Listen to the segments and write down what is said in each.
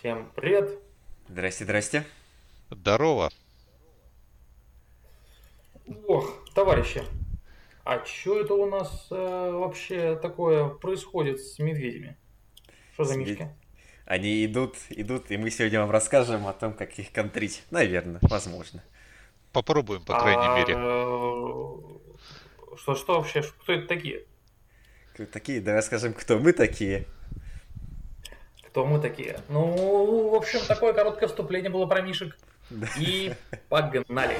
Всем привет. Здрасте, здрасте. Здорово. Ох, товарищи, а что это у нас э, вообще такое происходит с медведями? Что за мишки? Они идут, идут, и мы сегодня вам расскажем о том, как их контрить. Наверное, возможно. Попробуем, по крайней А, мере. э, Что, что вообще, кто это такие? Кто такие? Давай скажем, кто мы такие. Кто мы такие? Ну, в общем, такое короткое вступление было про мишек. И погнали.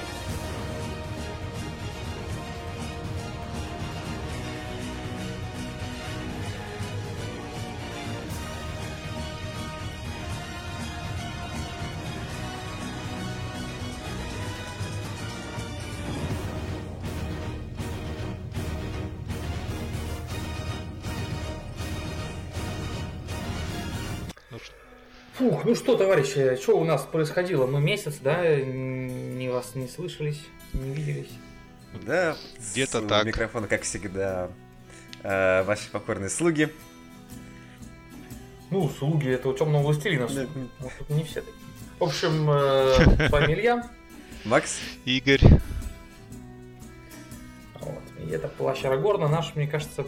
Ну что, товарищи, что у нас происходило? Мы месяц, да, не вас не слышались, не виделись. Да, Где-то с так. микрофона, как всегда, э, ваши покорные слуги. Ну, слуги этого темного властелина. Да. Вот тут не все такие. В общем, э, Илья. Макс, Игорь. Вот. И это Плащ Арагорна, наш, мне кажется,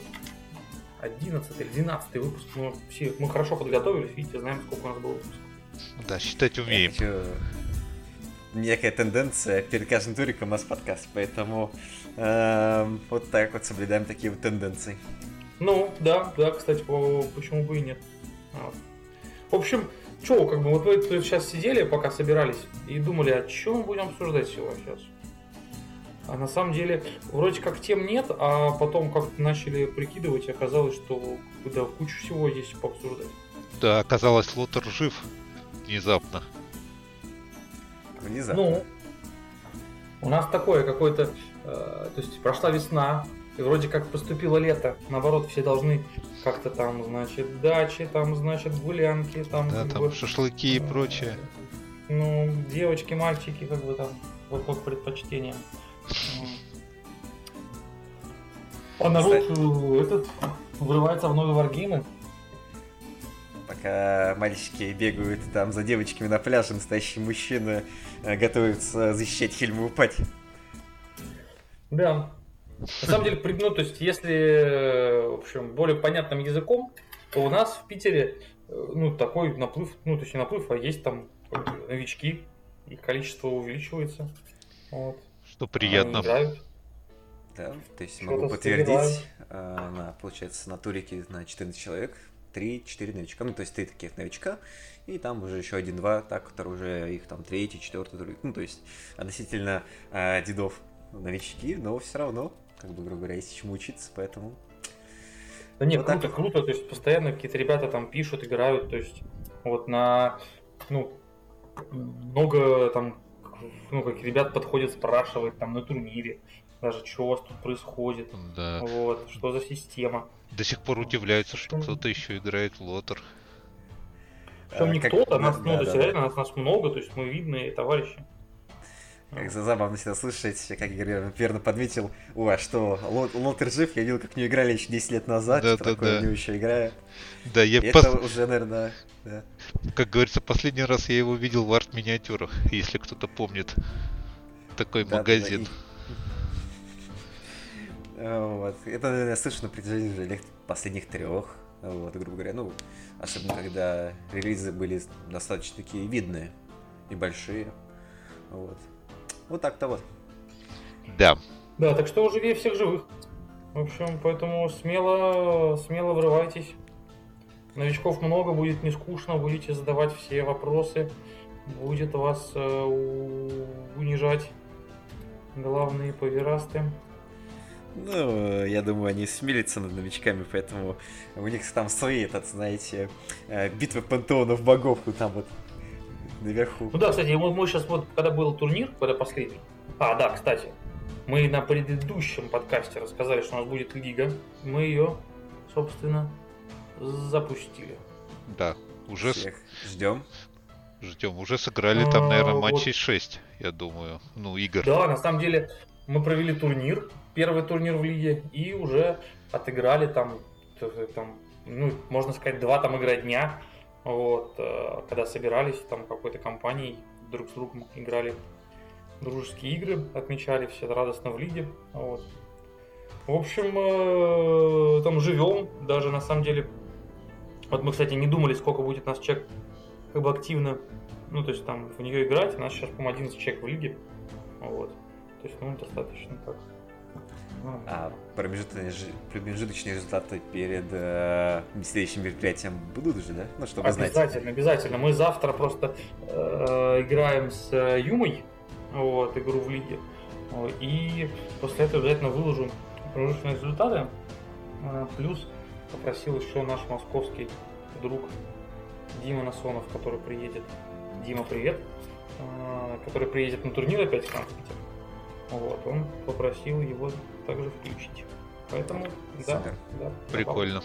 11 или 12 выпуск. Мы, все, мы хорошо подготовились, видите, знаем, сколько у нас было выпусков. Да, считать умеем. хочу- Некая тенденция, перед каждым туриком у нас подкаст, поэтому эм, вот так вот соблюдаем такие вот тенденции. Ну, да, да, кстати, по- почему бы и нет. Вот. В общем, что, как бы, вот вы тут сейчас сидели, пока собирались, и думали, о чем мы будем обсуждать сегодня сейчас. А на самом деле, вроде как тем нет, а потом как-то начали прикидывать, и оказалось, что да, кучу всего есть пообсуждать. Да, оказалось, Лотер жив. Внезапно. Внезапно. Ну, у нас такое какое-то, э, то есть прошла весна, и вроде как поступило лето, наоборот, все должны как-то там, значит, дачи, там, значит, гулянки, там, Да, как там бы, шашлыки и э, прочее. Ну, девочки, мальчики, как бы там, вот по предпочтениям. А народ этот врывается в новые варгеймы. Пока мальчики бегают там за девочками на пляже, настоящий мужчина э, готовится защищать Хельму Пать. Да. На самом деле, ну, то есть, если, э, в общем, более понятным языком, то у нас в Питере, э, ну, такой наплыв, ну, то есть не наплыв, а есть там новички, их количество увеличивается. Вот. Что приятно. играют. Да, то есть Что-то могу подтвердить, э, на, получается, на турике на 14 человек, 3-4 новичка, ну, то есть 3 таких новичка, и там уже еще один-два, так, которые уже их там третий, четвертый туrik, ну, то есть относительно э, дедов новички, но все равно, как бы, грубо говоря, есть чему учиться, поэтому... Да нет, Вот так круто, вот. круто, то есть постоянно какие-то ребята там пишут, играют, то есть вот на, ну, много там, ну, как ребят подходят, спрашивают там на турнире, даже что у вас тут происходит, Да. вот, что за система. До сих пор удивляются, что кто-то еще играет в Лотер. Причем э, не как- кто-то, да, нас, ну, да, то есть да, да. реально нас, нас много, то есть мы видные товарищи. Как за- забавно всегда слышать, как Игорь верно- подметил, о, а что, Ло- Лотер жив, я видел, как в него играли еще 10 лет назад, Да, что да, такое да. в еще играю. Да, я И пос- это уже, наверное, да. как говорится, последний раз я его видел в арт-миниатюрах, если кто-то помнит. Такой Да, да, магазин. и- Э, Вот. Это, наверное, я слышу на протяжении уже последних трех. Вот, грубо говоря, ну, особенно когда релизы были достаточно такие видные и большие. Вот. Вот так-то вот. Да. Да, так что живее всех живых. В общем, поэтому смело, смело врывайтесь. Новичков много, будет не скучно, будете задавать все вопросы, будет вас э, унижать главные повирасты. Ну, я думаю, они смелятся над новичками, поэтому у них там свои, этот, знаете, э, битвы пантеонов богов, ну, там вот наверху. Ну да, кстати, мы, мы сейчас вот, когда был турнир, когда последний. А, да, кстати, мы на предыдущем подкасте рассказали, что у нас будет лига. Мы ее, собственно, запустили. Да. Уже с- Всех ждем. ждем. Уже сыграли там, наверное, А, матчей 6, я думаю. Ну, игр. Да, на самом деле мы провели турнир, первый турнир в лиге, и уже отыграли там, там ну, можно сказать, два там игра дня. Вот, э, когда собирались там какой-то компанией, друг с другом играли дружеские игры, отмечали все радостно в лиге. Вот. В общем, э, там живем, даже на самом деле. Вот мы, кстати, не думали, сколько будет нас человек как бы активно, ну, то есть там в нее играть. У нас сейчас, по-моему, 11 человек в лиге. Вот. То есть, ну, достаточно так. А промежуточные, промежуточные результаты перед э, следующим мероприятием будут уже, да? Ну, чтобы обязательно, знать. Обязательно, Мы завтра просто э, играем с э, Юмой, вот, игру в лиге. И после этого обязательно выложу промежуточные результаты. Э, плюс попросил еще наш московский друг Дима Насонов, который приедет. Дима, привет. Э, который приедет на турнир опять в Франкфурте. Вот, он попросил его также включить. Поэтому, да, да. Прикольно.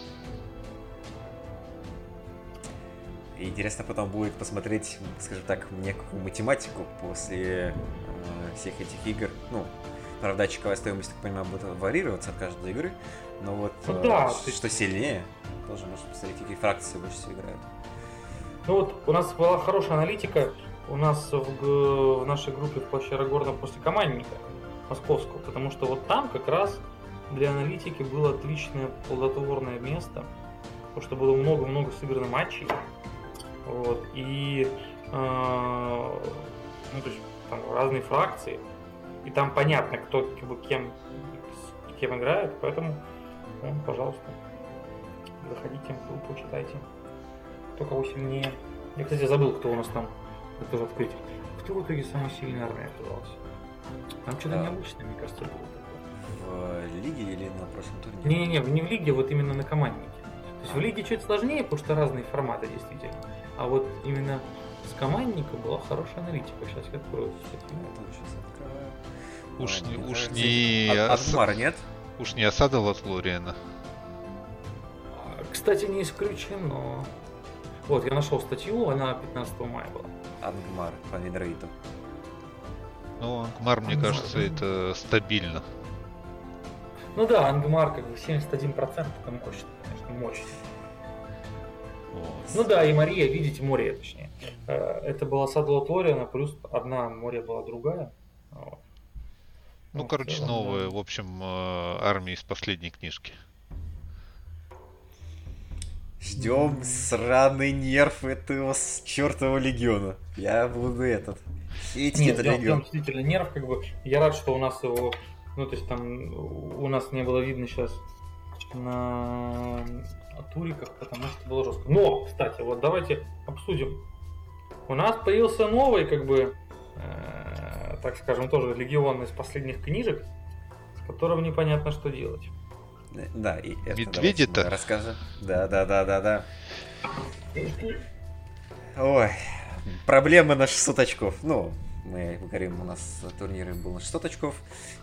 И интересно потом будет посмотреть, скажем так, некую математику после э, всех этих игр. Ну, правда, очковая стоимость, так понимаю, будет варьироваться от каждой игры. Но вот ну, э, да, что ты... сильнее, тоже можно посмотреть, какие фракции больше всего играют. Ну вот у нас была хорошая аналитика у нас в, в нашей группе в плаще Арагорна после командника московского, потому что вот там как раз для аналитики было отличное плодотворное место, потому что было много-много сыграно матчей, вот, и э, ну, то есть, там разные фракции, и там понятно, кто бы, кем, кем играет, поэтому, ну, пожалуйста, заходите группу, читайте, кто кого сильнее. Я, кстати, забыл, кто у нас там, это открыть. Кто в итоге самый сильный армия оказался? Там что-то а... необычное, мне кажется, было такое. В лиге или на прошлом турнире? Не-не-не, не в лиге, вот именно на команднике. То есть в лиге чуть сложнее, потому что разные форматы действительно. А вот именно с командника была хорошая аналитика. Сейчас я открою. Уж, не, уж не... Адмара нет? Уж не осада Лотлориена. Кстати, не исключено. Вот, я нашел статью, она 15 мая была. Ангмар по Винрейту. Ну, Ангмар, мне Ангмар, кажется, это стабильно. Ну да, Ангмар как бы 71% это мощно, конечно, мощно. Вот. Ну да, и Мария, видите, море точнее. Э, это была Садла Ториана, плюс одна море была другая. Вот. Ну, ну короче, целом, новые, да. в общем, э, армии из последней книжки. Ждем сраный нерв этого чертового легиона. Я буду этот. Сеять Нет, ждем, ждем действительно нерв, как бы. Я рад, что у нас его. Ну, то есть там у нас не было видно сейчас на туриках, потому что было жестко. Но, кстати, вот давайте обсудим. У нас появился новый, как бы, э, так скажем, тоже легион из последних книжек, с которым непонятно, что делать. Да, и это Медведи-то? Расскажем. Да, да, да, да, да. Ой, проблемы на 600 очков. Ну, мы говорим, у нас турниры был на 600 очков,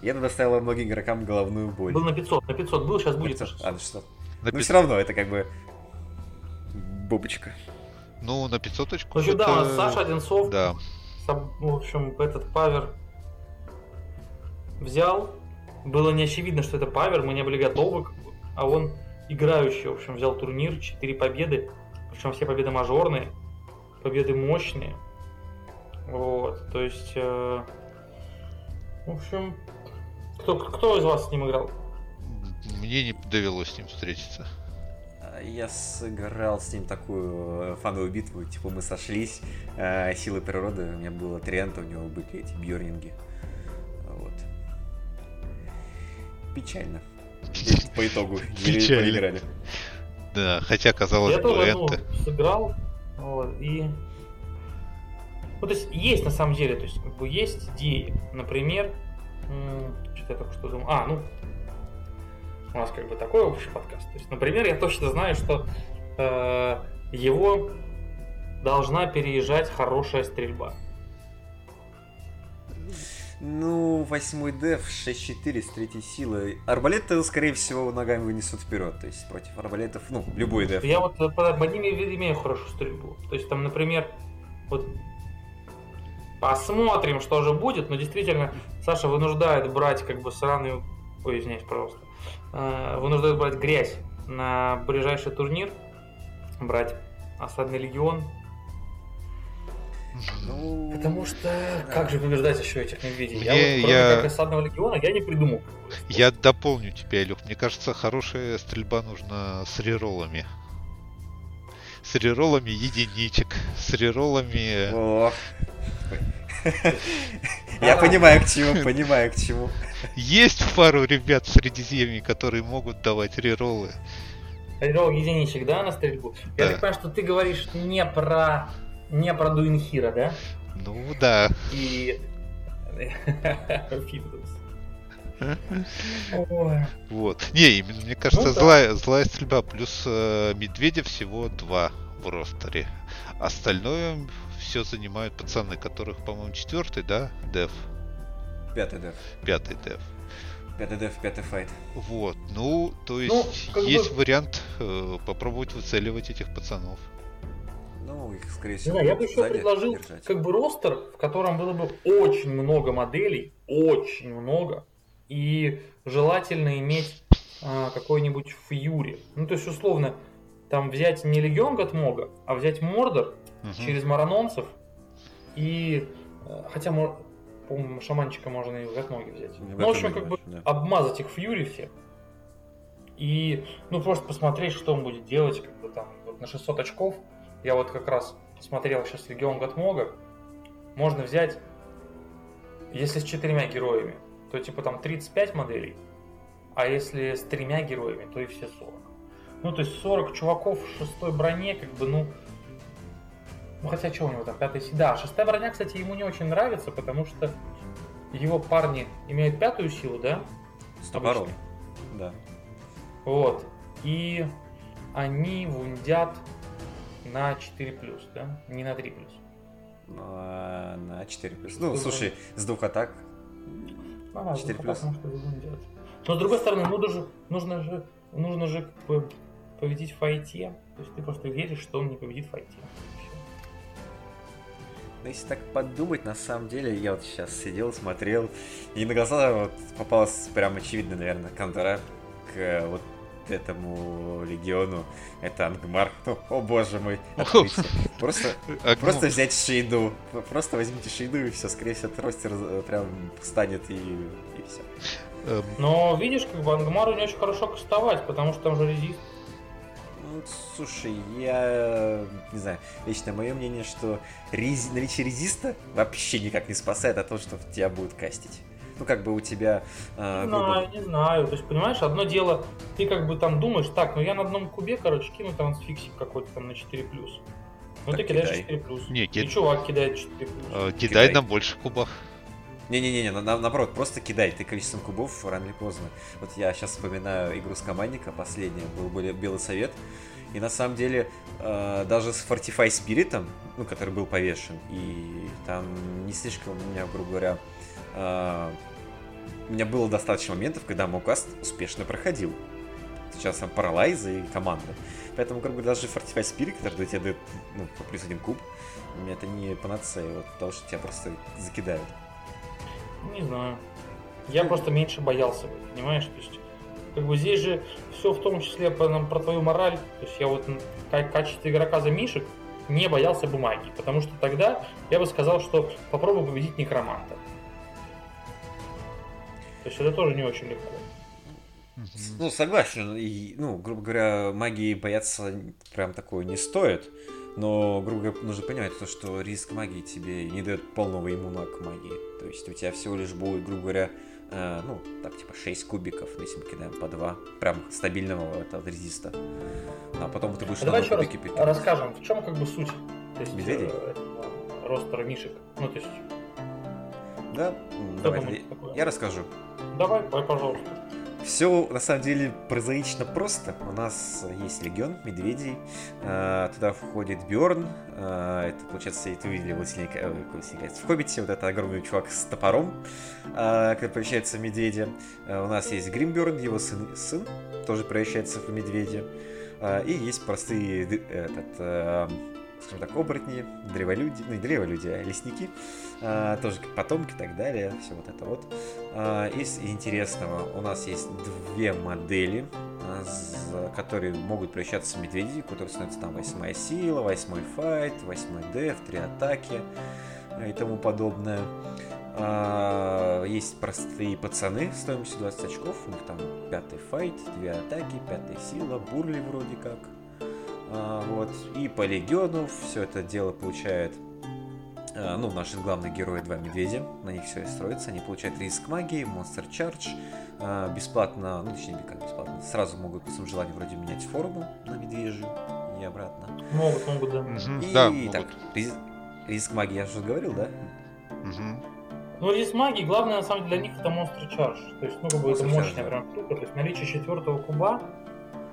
и это доставило многим игрокам головную боль. Был на 500, на 500 был, сейчас будет 500. А, на 600. На Но все равно это как бы бобочка. Ну, на 500 очков. Ну, это... да, у нас Саша Одинцов. Да. В общем, этот павер взял, было не очевидно, что это Павер, мы не были готовы, а он играющий, в общем, взял турнир, 4 победы, причем все победы мажорные, победы мощные. Вот, то есть, э, в общем, кто, кто из вас с ним играл? Мне не довелось с ним встретиться. Я сыграл с ним такую э, фановую битву, типа мы сошлись, э, силы природы, у меня было Трианта, у него были эти бьорнинги. Печально. По итогу. Печально. Проиграли. Да, хотя казалось бы, тоже, ну, сыграл, вот, и... Ну, то есть, есть на самом деле, то есть, как бы есть идеи. Например, что-то я только что думал. А, ну, у нас как бы такой общий подкаст. То есть, например, я точно знаю, что э, его должна переезжать хорошая стрельба. Ну, восьмой деф, 6-4 с третьей силой. Арбалеты, скорее всего, ногами вынесут вперед. То есть против арбалетов, ну, любой деф. Я вот под ними имею хорошую стрельбу. То есть там, например, вот посмотрим, что же будет, но действительно Саша вынуждает брать как бы сраную... Ой, извиняюсь, пожалуйста. Э, вынуждает брать грязь на ближайший турнир, брать осадный легион. Ну, Потому что да. как же побеждать еще этих медведей? я Мне- вот, кроме я- как осадного легиона, я не придумал. Я дополню тебя, Илюх. Мне кажется, хорошая стрельба нужна с реролами. С реролами единичек, с реролами... О. Я понимаю к чему, понимаю к чему. Есть пару ребят в Средиземье, которые могут давать реролы. Ролл единичек, да, на стрельбу? Я так понимаю, что ты говоришь не про не про Дуинхира, да? Ну да. И... Вот. Не, именно, мне кажется, Ну да. злая, злая стрельба. Плюс э, медведя всего два в ростере. Остальное все занимают пацаны, которых, по-моему, четвертый, да, дев, Пятый деф. пятый дев. Пятый деф, пятый файт. Вот, ну, то есть Ну, есть бы- вариант э, попробовать выцеливать этих пацанов. Ну, их, скорее Не всего, знаю, я бы еще предложил держать. как бы ростер, в котором было бы очень много моделей, очень много, и желательно иметь а, какой-нибудь фьюри. Ну, то есть, условно, там взять не Легион Готмога, а взять Мордор Мгм. через Маранонцев и... э, Хотя, мо- по-моему, шаманчика можно и в Готмоге взять. В Ну, в общем, как бы да. обмазать их фьюри всех. И, ну, просто посмотреть, что он будет делать, как бы там, вот на 600 очков. Я вот как раз смотрел сейчас Легион Готмога. Можно взять, если с четырьмя героями, то типа там 35 моделей. А если с тремя героями, то и все 40. Ну, то есть 40 чуваков в шестой броне, как бы, ну... Ну, хотя что у него там, пятая... си- Да, шестая броня, кстати, ему не очень нравится, потому что его парни имеют пятую силу, да? С топором. обычно. Да. Вот. И они вундят на 4 да? Не на 3 Ну, а на 4 плюс. Ну, слушай, с двух атак. Ага, 4 ну, плюс. что вундят. Но с другой стороны, ну, даже, нужно же, нужно же победить в файте. То есть ты просто веришь, что он не победит в файте. Но если так подумать, на самом деле, я вот сейчас сидел, смотрел, и на глаза вот попалась прям очевидно, наверное, контра к э, вот этому легиону. Это Ангмар. Ну, о боже мой. Просто, просто взять шейду. Просто возьмите шейду и все, скорее всего, ростер э, прям встанет и, и все. эм, Но видишь, как бы Ангмару не очень хорошо кастовать, потому что там же резист. Ну, слушай, я не знаю, лично мое мнение, что рези- наличие резиста вообще никак не спасает от того, что тебя будут кастить. Ну, как бы у тебя, э, Не грубо- знаю, не знаю. То есть, понимаешь, одно дело, ты как бы там думаешь, так, ну я на одном кубе, короче, кину трансфиксик какой-то там на 4 плюс. Ну Так ты кидаешь кидай. 4 плюс. Не, И ки- чувак кидает 4 плюс. э, кидай. кидай на больше кубах. Не-не-не, на- на- наоборот, просто кидай, ты количеством кубов рано или поздно. Вот я сейчас вспоминаю игру с командника, последняя, был более Белый Совет, и на самом деле э, даже с Fortify Spirit, ну, который был повешен, и там не слишком у меня, грубо говоря, у меня было достаточно моментов, когда Мокаст успешно проходил. Сейчас там Паралайза и команда. Поэтому, грубо говоря, даже Fortify Spirit, который тебе дает ну, плюс один куб, это не панацея, вот, потому что тебя просто закидают. Не знаю. Я просто меньше боялся бы, понимаешь? То есть, как бы здесь же все в том числе про, про твою мораль. То есть я вот как качество игрока за Мишек не боялся бы магии, потому что тогда я бы сказал, что попробуй победить некроманта. То есть это тоже не очень легко. Ну, согласен. И, ну, грубо говоря, магии бояться прям такое не стоит. Но, грубо говоря, нужно понимать то, что риск магии тебе не дает полного иммуна к магии. То есть у тебя всего лишь будет, грубо говоря, э, ну, так, типа 6 кубиков, ну, если мы кидаем по 2, прям стабильного этого резиста. А потом ты будешь А давай на еще раз питать. расскажем, в чем как бы суть то есть, Медведей? э, этого ростера Мишек. Ну, то есть, Да? Что Давай, я- расскажу. Давай, пожалуйста. Все на самом деле прозаично просто. У нас есть легион медведей. э, Туда входит Бьорн. Это, получается, это вы видели «Властелин ко- э, в Хоббите. Вот это огромный чувак с топором, э, который превращается в медведя. Э, У нас есть Гримберн, его сын, сын тоже превращается в медведя. Э, И есть простые этот, э, скажем так, оборотни, древолюди, ну не древолюди, а лесники, а, тоже как потомки и так далее, все вот это вот. А, из интересного у нас есть две модели, а, которые могут превращаться в медведей, которые становятся там восьмая сила, восьмой файт, восьмой деф, три атаки и тому подобное. А, Есть простые пацаны стоимостью 20 очков, у них там пятый файт, две атаки, пятая сила, бурли вроде как. А, Вот. И по легиону все это дело получает а, ну, наши главные герои два медведя, на них все и строится. Они получают риск магии, монстр чардж, а, бесплатно, ну, точнее, как бесплатно, сразу могут по своему желанию вроде менять форму на медвежью и обратно. Могут, могут, да. Мгм, И Да, так, могут. рис- риск магии я уже говорил, да? Мгм. Ну, здесь магии, главное, на самом деле, для них это монстр чардж. То есть, ну, как бы, это мощная прям штука. То есть, наличие четвертого куба,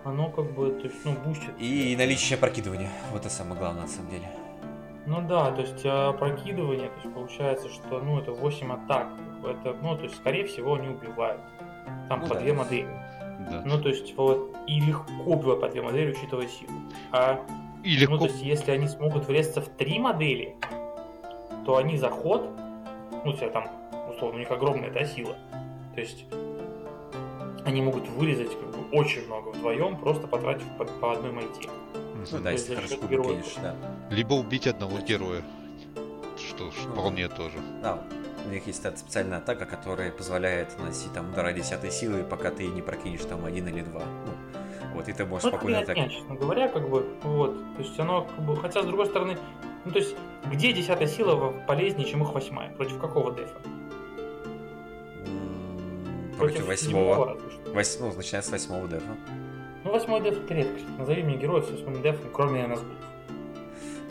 оно, как бы, то есть, ну, бустит. И наличие опрокидывания. Вот это самое главное, на самом деле. Ну да, то есть а, прокидывание, то есть получается, что ну это 8 атак. Это, ну, то есть, скорее всего, они убивают. Там Ну по да. две модели. Да. Ну, то есть, вот, и легко убивать по две модели, учитывая силу. А, И ну, легко то есть, если они смогут врезаться в три модели, то они за ход, ну, у тебя там, условно, у них огромная, да, сила. То есть, они могут вырезать очень много вдвоем, просто потратив по, по одной майте. Мгм. Ну да, если хорошо героев. да. Либо убить одного героя. Что ж, Ну. вполне тоже. Да, у них есть эта специальная атака, которая позволяет наносить там удары 10 силы, пока ты не прокинешь там один или два. Ну, вот, и ты можешь Ну, спокойно так... честно говоря, как бы, вот, то есть оно, как бы, хотя, с другой стороны, ну, то есть, где десятая сила в- полезнее, чем их восьмая? Против какого дефа? Против восьмого. Вось- Ну, начиная с восьмого дефа. Ну, восьмой деф это редкость. Назови мне героев с восьмым дефом, кроме Назгулов.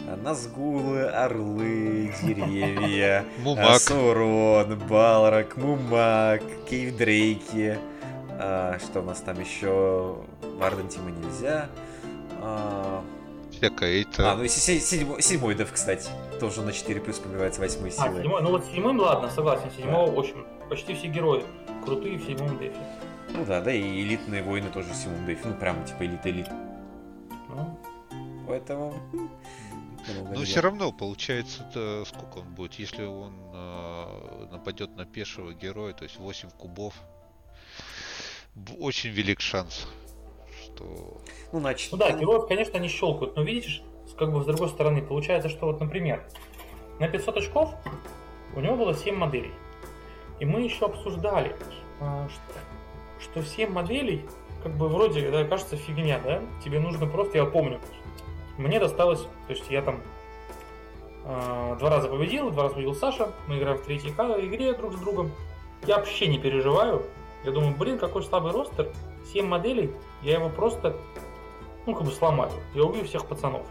А, Назгулы, орлы, деревья, а. Саурон, Балрак, Мумак, Кейвдрейки. А, Что у нас там еще? Вардентима нельзя. А, Всякое А, это. ну и се- се- седьмой, седьмой деф, кстати. Тоже на 4 плюс пробивается восьмой А, силой. седьмой, ну вот седьмым, ладно, согласен, седьмого очень. Почти все герои крутые в седьмом дефе. Ну да, да, и элитные воины тоже в седьмом дефе. Ну, прямо типа элит-элит. Ну, Поэтому... Но все равно, получается, это сколько он будет, если он э, нападет на пешего героя, то есть 8 кубов. Очень велик шанс, что... Ну, значит... ну да, героев, конечно, не щелкают, но видишь, как бы с другой стороны, получается, что вот, например, на 500 очков у него было 7 моделей. И мы еще обсуждали, а, что, что 7 моделей, как бы вроде, да, кажется, фигня, да? Тебе нужно просто, я помню, мне досталось, то есть я там а, два раза победил, два раза победил Саша, мы играем в третьей игре друг с другом. Я вообще не переживаю. Я думаю, блин, какой слабый ростер. 7 моделей, я его просто, ну, как бы сломаю. Я убью всех пацанов.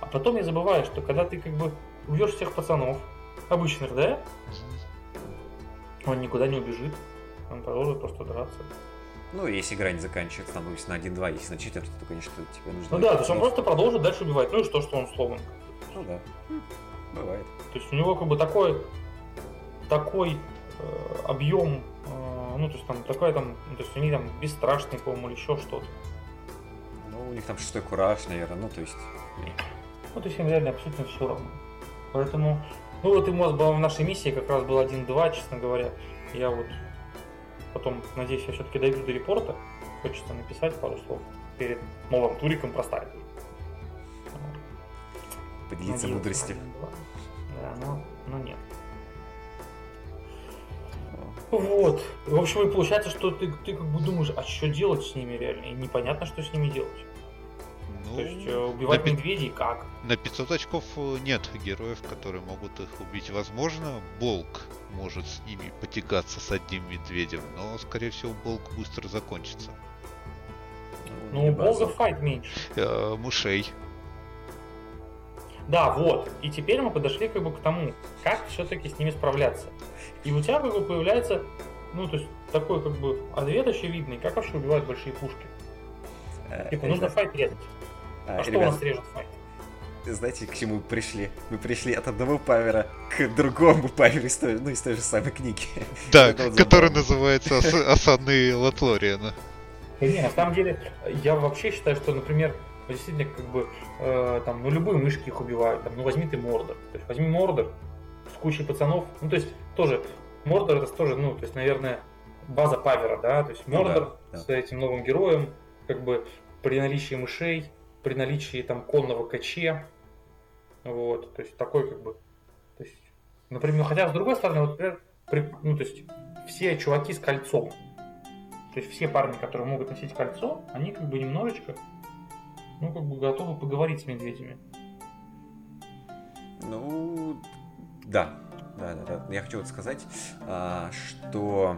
А потом я забываю, что когда ты как бы убьешь всех пацанов, обычных, да, он никуда не убежит. Он продолжит просто драться. Ну, если игра не заканчивается, там, допустим, на 1-2, если на 4, то, конечно, тебе нужно... Ну да, то есть он просто продолжит дальше убивать. Ну и что, что он сломан. Ну да, М, бывает. То есть у него как бы такой, такой э, объем, э, ну то есть там такая там, ну, то есть они там бесстрашные, по-моему, или еще что-то. Ну, у них там шестой кураж, наверное, ну, то есть... Ну, то есть им реально абсолютно все равно. Поэтому, ну вот и у нас была в нашей миссии как раз был 1-2, честно говоря. Я вот потом, надеюсь, я все-таки дойду до репорта. Хочется написать пару слов перед новым туриком про старый. Поделиться Надеюсь, мудростью. 1-2. Да, но, но нет. Вот. В общем, и получается, что ты, ты как бы думаешь, а что делать с ними реально? И непонятно, что с ними делать. Ну, То есть э, убивать на пи- медведей как? На 500 очков э, нет героев, которые могут их убить. Возможно, Болк может с ними потягаться с одним медведем, но, скорее всего, Болк быстро закончится. Ну, у Азов. файт меньше. Э, мышей. Да, вот. И теперь мы подошли как бы к тому, как все-таки с ними справляться. И у тебя как бы появляется, ну, то есть такой как бы ответ очевидный, как вообще убивать большие пушки. Э, Типа, нужно fight резать. А, А что у ребят, нас режет fight? знаете, к чему мы пришли? Мы пришли от одного павера к другому паверу из той, ну, из той же самой книги. Да, который называется «Ос- Осада Лотлориена. Да не, на самом деле, я вообще считаю, что, например, действительно, как бы, э, там, ну, любые мышки их убивают, там, ну, возьми ты Мордор. То есть, возьми Мордор с кучей пацанов, ну, то есть, тоже, Мордор это тоже, ну, то есть, наверное, база Павера, да, то есть, Ну да, Мордор да. с этим новым героем, как бы, при наличии мышей, при наличии, там, конного каче, вот, то есть, такой, как бы, то есть, например, хотя, с другой стороны, вот, например, при- ну, то есть, все чуваки с кольцом, то есть все парни, которые могут носить кольцо, они как бы немножечко, ну, как бы готовы поговорить с медведями. Ну, да. Да, да, да. Я хочу вот сказать, а, что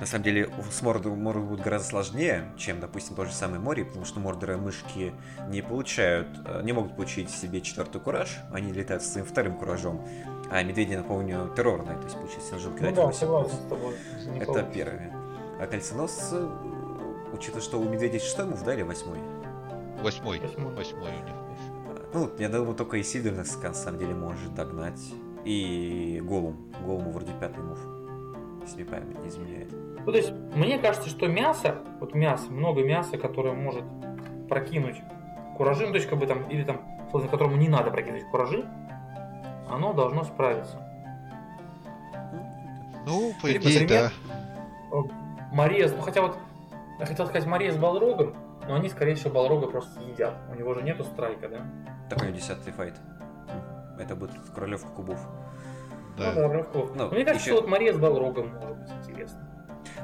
на самом деле с Мордором Мордор будет гораздо сложнее, чем, допустим, тот же самый Мори, потому что Мордора мышки не получают, э, не могут получить себе четвертый кураж, они летают со своим вторым куражом, а медведи, напомню, террорные, то есть получается синжил Ну кидать да, 8 согласен плюс. Это получится. первое. А кольценос, учитывая, что у медведей шестой мув, да, или восьмой? Восьмой. Восьмой. Восьмой у них. Ну, я думаю, только и Сильвер на самом деле может догнать. И Голум. Голуму вроде пятый мув. Если память не изменяет. Ну, то есть, мне кажется, что мясо, вот мясо, много мяса, которое может прокинуть куражи, ну, то есть, как бы там, или там, собственно, которому не надо прокинуть куражи, оно должно справиться. Ну, по идее, пример. да. Мария, ну, хотя вот, я хотел сказать Мария с Балрогом, но они, скорее всего, Балрога просто едят. У него же нету страйка, да? Так у него десятый файт. Это будет королевка кубов. Да. Ну, да, Рывков. Ну, Мне кажется, еще- что вот Мария с Балрогом может быть интересно.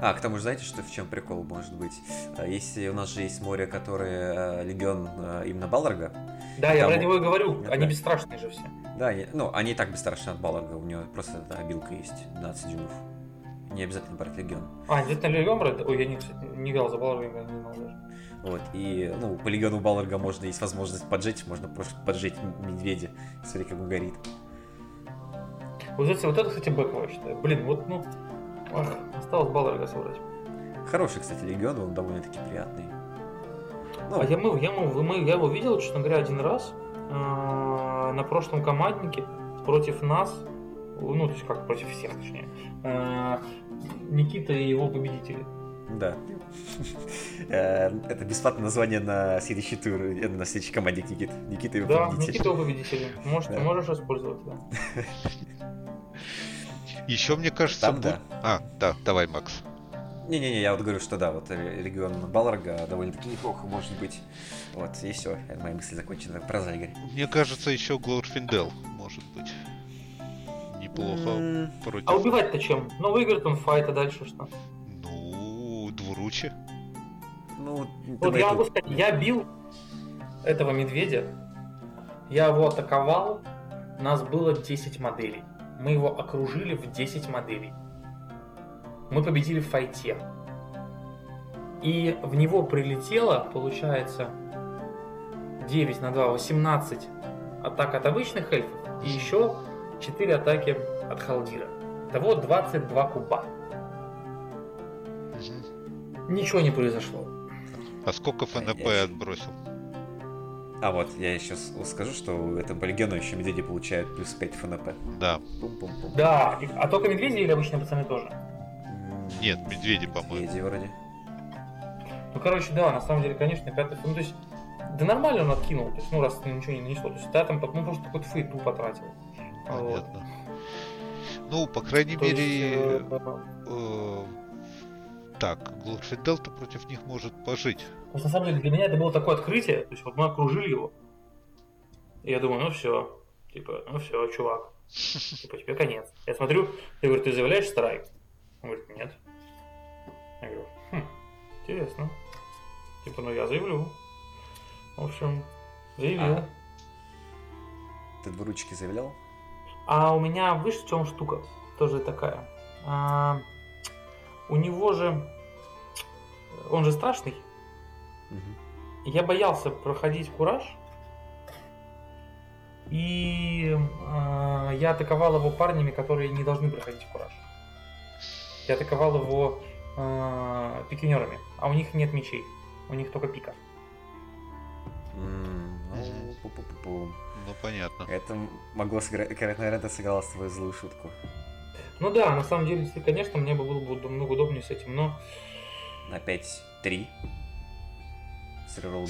А, к тому же, знаете, что в чем прикол может быть? А, Если у нас же есть море, которое э, легион э, именно Балларга, Да, я Там- про него и говорю, Да. они бесстрашные же все. да, они- ну, они и так бесстрашны от Балларга, у него просто да, обилка есть, 12 дюймов. Не обязательно брать легион. А, где-то Легион брать? Ой, я не, кстати, не играл за Балрогом, я не знал даже. Вот, и, ну, по легиону Балларга можно, есть возможность поджечь, можно просто поджечь медведя, смотри, как он горит. Вот это, вот это, кстати, бэково, я считаю. Блин, вот, ну, ах, осталось Балрога собрать. Хороший, кстати, легион, он довольно-таки приятный. Ну, А я, мы, я, мы, мы- я его видел, честно говоря, один раз э, на прошлом команднике против нас, ну, то есть как против всех, точнее, э, Никита и его победители. да. Э, Это бесплатное название на следующий тур, э, на следующей команде Никит. Никита его Да, победитель. Никита его победители. Может, Да. Можешь использовать, да. Еще, мне кажется, Там бу- да. А, да, давай, Макс. Не-не-не, я вот говорю, что да, вот э, регион Балларга довольно-таки неплохо может быть. Вот, и все, мои мысли закончены. Про Игорь. Мне кажется, еще Глорфиндел может быть. Неплохо М, против... А убивать-то чем? Ну, выиграет он файт, а дальше что? Ну, двуручи. Ну, Вот я могу сказать, я бил этого медведя, я его атаковал, нас было 10 моделей. Мы его окружили в 10 моделей. Мы победили в файте. И в него прилетело, получается, 9 на 2, 18 атак от обычных эльфов и еще 4 атаки от Халдира. Того 22 куба. Ничего не произошло. А сколько ФНП отбросил? А вот, я сейчас скажу, что у этого по легиону еще медведи получают плюс 5 ФНП. Да. Пум-пум-пум. Да, и- а только медведи или обычные пацаны тоже? Нет, медведи, по-моему. Медведи вроде. Ну, короче, да, на самом деле, конечно, пятый ну, то есть, да нормально он откинул, то есть, ну, раз ничего не нанесло, то есть, да, там, ну, просто какой-то фейту потратил. Вот. Понятно. Ну, по крайней То есть, мере, э, э, так, Глорфиндел-то против них может пожить. то есть, на самом деле, для меня это было такое открытие, то есть, вот мы окружили его, и я думаю, ну, все, типа, ну, все, чувак, типа, тебе конец. Я смотрю, я говорю, ты заявляешь страйк? Он говорит, нет. Я говорю, хм, интересно. Типа, ну, я заявлю. В общем, заявил. А. Ты двуручки заявлял? А у меня, видишь, в чем штука? Тоже такая. А, у него же... Он же страшный. И Я боялся проходить кураж. И а, я атаковал его парнями, которые не должны проходить кураж. Я атаковал его а, пикинерами. А у них нет мечей. У них только пика. М, ну, пу-пу-пу-пу. Ну, понятно. Это могло сыграть, наверное, это сыграло свою злую шутку. Ну да, на самом деле, если, конечно, мне бы было бы намного удобнее с этим, но На 5-3. Срывал.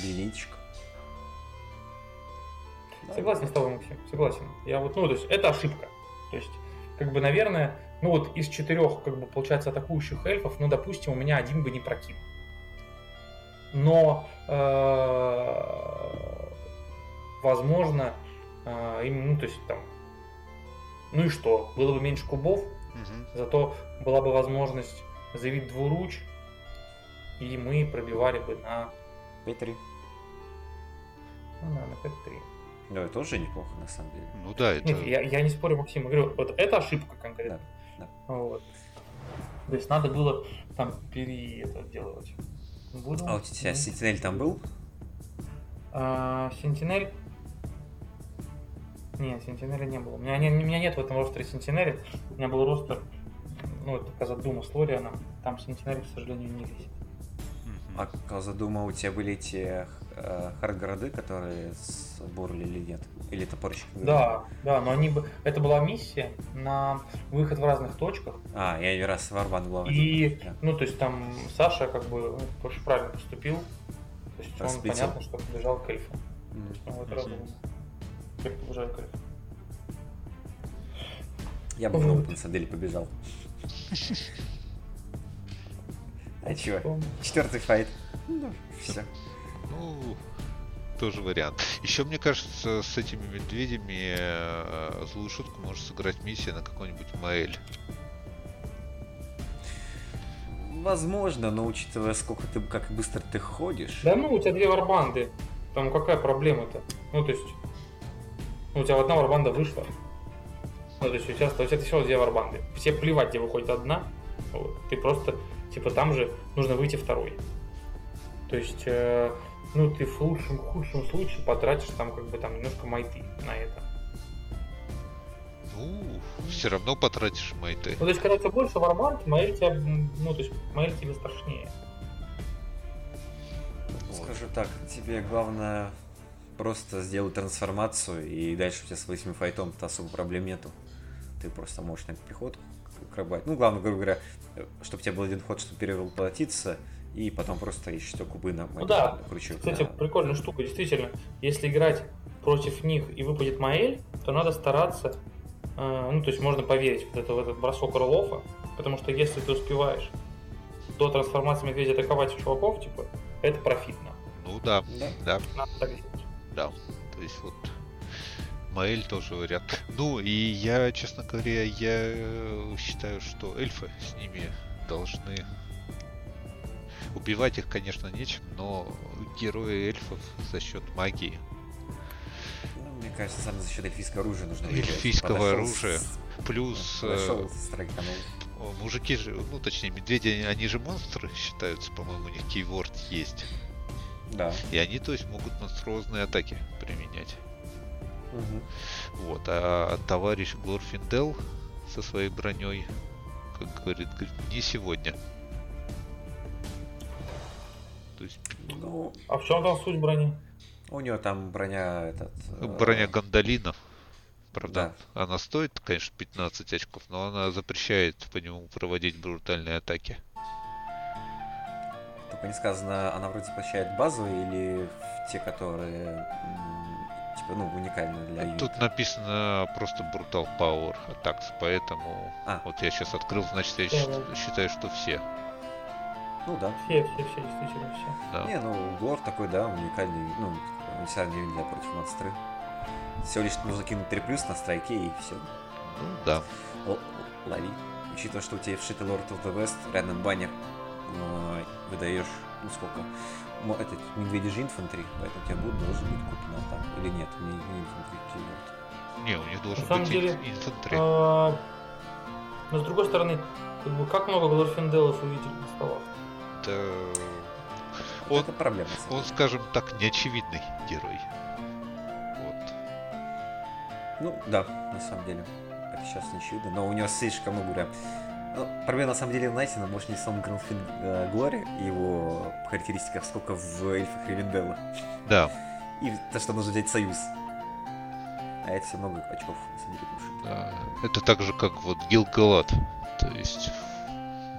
Да. Согласен с тобой, Максим, согласен. Я вот, ну, то есть, это ошибка. То есть, как бы, наверное, ну вот из четырех, как бы, получается, атакующих эльфов, ну, допустим, у меня один бы не прокинул. Но, э, возможно, э, им, ну, то есть, там, ну и что, было бы меньше кубов, зато была бы возможность заявить двуруч, и мы пробивали бы на, 5-3. ну, на, на 5-3. Да, это тоже неплохо, на самом деле. Ну да, это... Нет, я, я не спорю, Максим, я говорю, вот это ошибка конкретно. Да, Вот. То есть надо было там пере это делать. Буду. А у тебя. Сентинель там был? А, Сентинель. Нет, Сентинеля не было. У меня, не, у меня нет в этом ростере Сентинели. У меня был ростер, ну, это Казадума с Лорианом. Там Сентинель, к сожалению, не висит. А Казадума, у тебя были те э, хардгороды, которые с Борли или нет? Или топорщик? Да, да, но они бы. Это была миссия на выход в разных точках. А, я раз Варбан главный. И, Да. ну, то есть там Саша как бы больше правильно поступил. То есть он Распитил. понятно, что побежал к эльфу. М. Ну, вот Мгм. разумно. Как побежали к эльфу. Я бы Вот. самом деле побежал. А? Помню. Четвертый файт. Ну, все. Ну, тоже вариант. Еще, мне кажется, с этими медведями э, злую шутку может сыграть миссия на какой-нибудь Маэль. Возможно, но учитывая, сколько ты, как быстро ты ходишь. Да ну, у тебя две варбанды. Там какая проблема-то? Ну, то есть, ну, у тебя одна варбанда вышла. Ну, то есть у тебя, у тебя всего две варбанды. Все плевать, где выходит одна. Вот. Ты просто, типа, там же нужно выйти второй. То есть, э, ну, ты в лучшем, худшем случае потратишь там, как бы, там, немножко майты на это. Ну, все равно потратишь майты. Ну, то есть, когда у тебя больше варбанд, Маэль тебя, ну, то есть, Маэль тебе страшнее. Скажу так, тебе главное просто сделать трансформацию, и дальше у тебя с восьми файтом то особо проблем нету. Ты просто можешь на приход крабать. Ну, главное, грубо говоря, чтобы у тебя был один ход, чтобы перевоплотиться, и потом просто еще кубы на Ну да. кручу. Кстати, Да. прикольная штука, действительно. Если играть против них и выпадет Маэль, то надо стараться, э, ну, то есть можно поверить вот это, в этот бросок Орлофа, потому что если ты успеваешь до трансформации медведя атаковать чуваков, типа, это профитно. Ну да, Да. да, Надо так делать. да. То есть вот Маэль тоже вариант. Ну и я, честно говоря, я э, считаю, что эльфы с ними должны убивать их, конечно, нечем, но герои эльфов за счет магии Ну, мне кажется, сам за счет эльфийского оружия нужно эльфийского Подошел оружия. с- Плюс э, Подошел, страйканул. о, мужики же, ну точнее медведи, они- они же монстры считаются, по-моему, у них кейворд есть. Да. И они, то есть, могут монструозные атаки применять. Мгм. Вот, а товарищ Глорфиндел со своей броней, как говорит, говорит, не сегодня. То есть Ну, А в чем там суть брони? у него там броня этот... э, броня Гандалина, правда, она стоит, конечно, 15 очков, но она запрещает по нему проводить брутальные атаки. Только не сказано, она вроде запрещает базовые или те, которые типа, ну, уникальны для юнита. Тут написано просто Brutal Power Attacks, поэтому А. вот я сейчас открыл, значит, я Да, счит- да. считаю, что все. Ну да. Все, все, все, действительно все. Да. Не, ну, Глор такой, да, уникальный, ну, универсальный для против монстры. Всего лишь нужно кинуть 3 плюс на страйке и все. Ну да. Лови. Учитывая, что у тебя вшитый Lord of the West, рядом баннер, выдаешь, ну сколько, этот медведежий инфантри, поэтому у тебя будет должен быть куплено там, или нет, не, не инфантри, keyword. Не, у них должен На самом быть деле, ин- инфантри. А, Но с другой стороны, как, бы, как много Глорфинделов увидели на столах? Это... Вот Он, это проблема. он, скажем так, неочевидный герой. Вот. Ну, да, на самом деле. Это сейчас не чудо, но у него слишком, ну, говоря, ну, проблема на самом деле Найтина, может, не в самом Грандфин э, Глоре и его характеристиках, сколько в эльфах Ривенделла. Да, И то, что нужно взять союз. А это все много очков, на самом деле, душит. да. это так же, как вот Гилгалат. То есть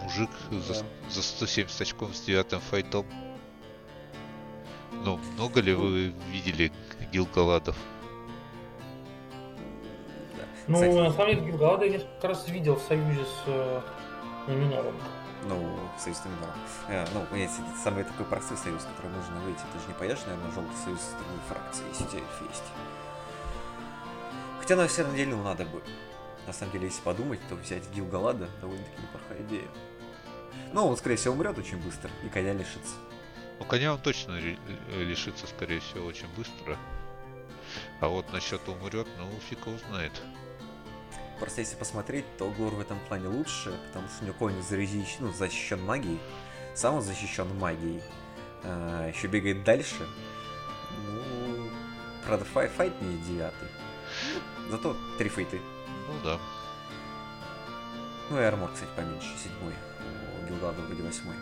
мужик за, Да. за 170 очков с девятым файтом. Ну, много ли вы видели Гилгаладов? Ну, Кстати. на самом деле, Гилгалада я несколько раз видел в союзе с э, Нуминором. Ну, союз с. Э, ну, есть самый такой простой союз, который можно выйти. Ты же не пойдешь, наверное, на желтый союз с другой фракцией, если у тебя есть. Хотя на самом деле ну, надо бы. На самом деле, если подумать, то взять Гилгалада довольно-таки неплохая идея. Ну, он, скорее всего, умрет очень быстро, и коня лишится. Ну, коня он точно э, лишится, скорее всего, очень быстро. А вот насчет умрет, ну, фиг его знает. Просто если посмотреть, то Гор в этом плане лучше, потому что у него конь зарези- ну, защищен магией, сам он защищен магией, еще бегает дальше. Ну, правда, фай файт не девятый. Зато три фейты. Ну да. Ну и армор, кстати, поменьше, седьмой. У Гилгада вроде восьмой.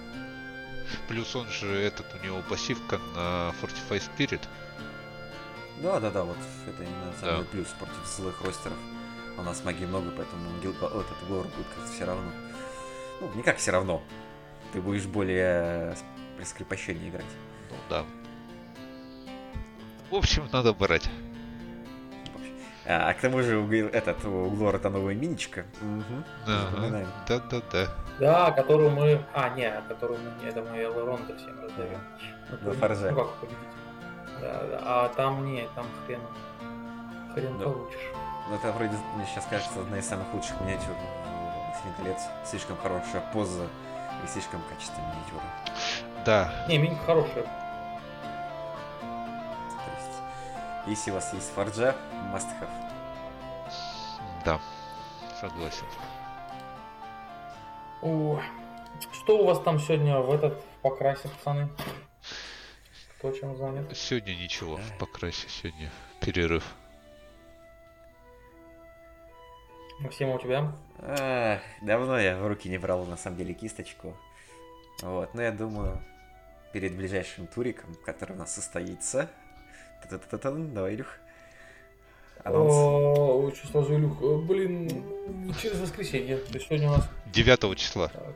Плюс он же, этот, у него пассивка на Fortify Spirit. Да, да, да, вот это именно самый Да. плюс против злых ростеров. У нас магии много, поэтому Гилга... вот этот Гор будет как-то все равно. Ну, не как все равно. Ты будешь более скрепощении играть. Ну да. В общем, надо брать. А, а к тому же у, этот, у Глора это новая миничка. Мгм. Ага. Запоминаем. Да-да-да. Да, которую мы... А, не, которую мы... Это мы Элронда всем раздаем. Ну, Да, победить- Фарзе. Ну, как победить? Да, да. А там не, там хрен... Хрен Да. получишь. Ну, это вроде, мне сейчас кажется, одна из самых лучших миниатюр «Властелин колец». Слишком хорошая поза и слишком качественная миниатюра. Да. Не, минька хорошая. То есть, если у вас есть фарджа, must have. Да. Согласен. О, что у вас там сегодня в этот в покрасе, пацаны? Кто чем занят? Сегодня ничего. В покрасе сегодня перерыв. Максим, у тебя? Ах, давно я в руки не брал, на самом деле, кисточку. Вот, но я думаю, перед ближайшим туриком, который у нас состоится... Давай, Илюх. Анонс. Ой, что сразу, Илюх? Э, Блин, через воскресенье. То есть сегодня у нас 9 числа. а.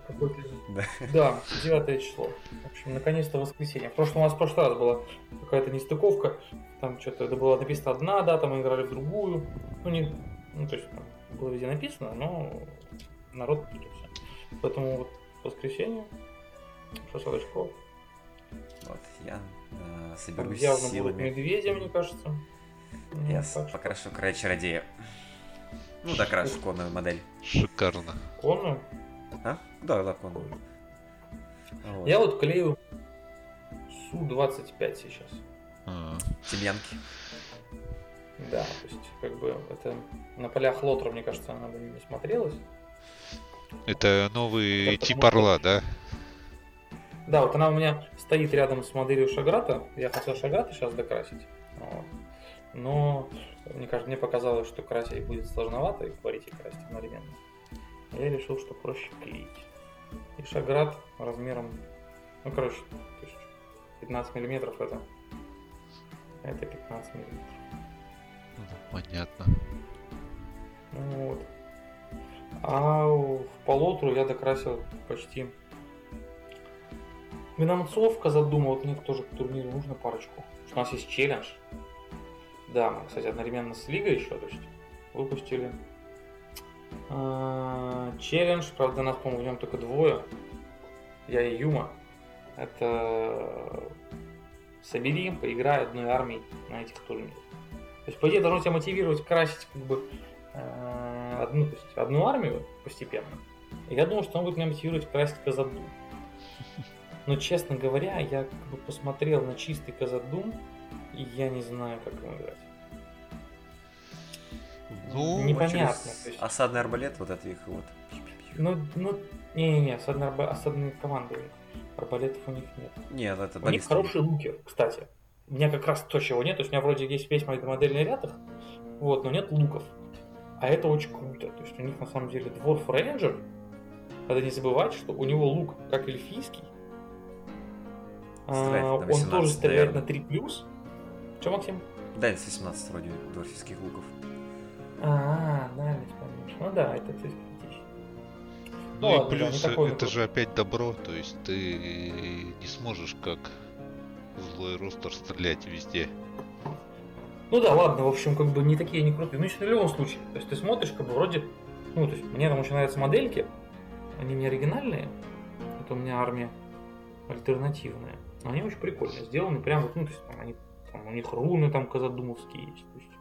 Да. Да, 9 число. В общем, наконец-то воскресенье. В прошлом у нас в прошлый раз была какая-то нестыковка. Там что-то это было написано одна дата, мы играли в другую. Ну, не... ну то есть было везде написано, но народ путался. Поэтому вот воскресенье, шашлычков. Вот, я э, соберусь явно будут силами. медведя, мне кажется. Ну, Я что покрашу край чародея. Ну, докрашу конную модель. Шикарно. конную. А? Да, да, конную. Вот. Я вот клею Су-25 сейчас. А, Тимьянки. Да, то есть, как бы, это на полях Лотра, мне кажется, она бы не смотрелась. Это новый Это тип потому орла, да? Да, вот она у меня стоит рядом с моделью Шаграта. Я хотел Шаграта сейчас докрасить. Вот. Но мне кажется, мне показалось, что красить будет сложновато и говорить и красить одновременно. Я решил, что проще клеить. И Шаграт размером, ну короче, то есть 15 миллиметров это, это 15 миллиметров. Ну, Понятно. Вот. А в полотру я докрасил почти Гномцов, задумал, вот мне тоже к турниру нужно парочку. У нас есть челлендж. Да, мы, кстати, одновременно с Лигой еще, то есть выпустили а, челлендж. Правда, нас, по-моему, в нем только двое. Я и Юма. Это собери, поиграй одной армией на этих турнирах. То есть, по идее, должно тебя мотивировать красить как бы э, одну, то есть, одну армию постепенно. И я думал, что он будет меня мотивировать красить Казадум. Но, честно говоря, я как бы посмотрел на чистый Казадум, и я не знаю, как им играть. Ну, Непонятно. есть- Осадный арбалет, вот это их вот. Ну, ну, не-не-не, осадные, арба- осадные команды. Арбалетов у них нет. Нет, это У них хорошие луки, кстати. У меня как раз то, чего нет. То есть у меня вроде есть весь мой модельный ряд вот, но нет луков. А это очень круто. То есть у них на самом деле Dwarf Ranger. Надо не забывать, что у него лук как эльфийский. А, он 18, тоже стреляет наверное. на 3 Че, Максим? Дальность 18 вроде дворфийских луков. А, дальность, помнишь. Ну да, это, кстати, критично. Ну ладно, и да, плюс не такой это же опять добро, то есть ты не сможешь как злой ростер стрелять везде. Ну да, ладно, в общем, как бы не такие не крутые. Ну, в любом случае. То есть ты смотришь, как бы вроде. Ну, то есть мне там очень нравятся модельки. Они не оригинальные. Это у меня армия альтернативная. Но они очень прикольно сделаны. Прям вот, ну, то есть там они там, у них руны там казадумовские есть. То есть,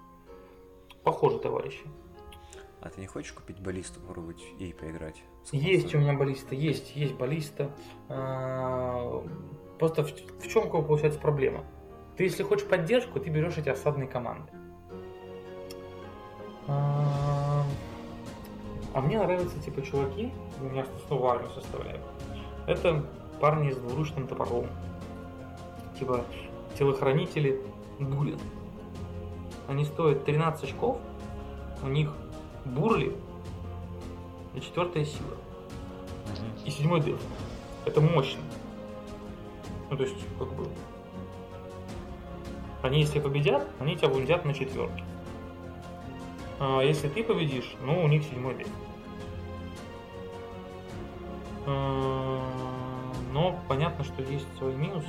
похожи товарищи. А ты не хочешь купить баллисту, попробовать и поиграть? Есть у меня баллиста, есть, есть баллиста. Просто в, в чем получается проблема? Ты если хочешь поддержку, ты берешь эти осадные команды. А, а мне нравятся типа чуваки, у меня снова армию составляют. Это парни с двуручным топором. Типа телохранители Гулин. Они стоят 13 очков, у них бурли и четвертая сила. И седьмой деф. Это мощно. Ну, то есть, как бы... Они, если победят, они тебя победят на четверке. А если ты победишь, ну, у них седьмой деф. А, но понятно, что есть свои минусы.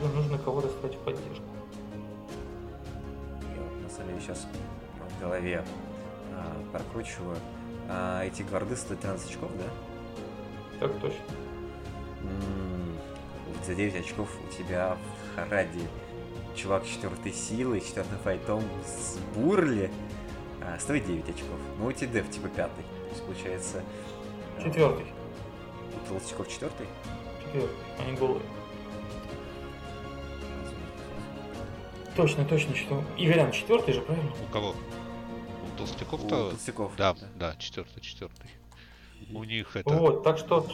Тебе нужно кого-то стать в поддержку. Я вот, на самом деле сейчас в голове а, прокручиваю. А, эти гварды стоят 13 очков, да? Так точно. За 9 очков у тебя в Хараде чувак четвертой силы, четвертым файтом с Бурли а, стоит 9 очков. Ну, у тебя деф типа пятый. То есть получается... э, Четвертый. У Толстяков четвертый? Четвертый. Они голые. Точно, точно, что. Игорян, четвертый же, правильно? У кого? У У толстяков-то? Толстяков. Да, да, четвертый, четвертый. У них это... Вот, так что.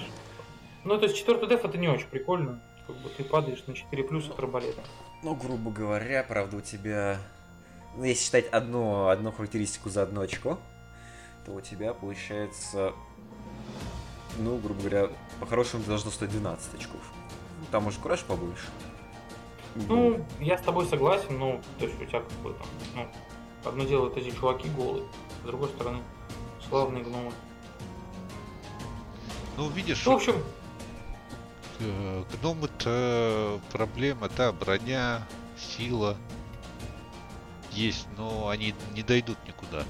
Ну, то есть четвертый деф это не очень прикольно. Как бы ты падаешь на 4 плюс от арбалета. Ну, грубо говоря, правда, у тебя... Ну, если считать одну, одну характеристику за одно очко, то у тебя получается... Ну, грубо говоря, по-хорошему должно стоить 12 очков. Там уже кураж побольше. Ну, я с тобой согласен, но то есть у тебя как бы там, ну, одно дело это эти чуваки голые, с другой стороны, славные гномы. Ну, видишь, Ну, в общем, э, гномы-то проблема, да, броня, сила есть, но они не дойдут никуда.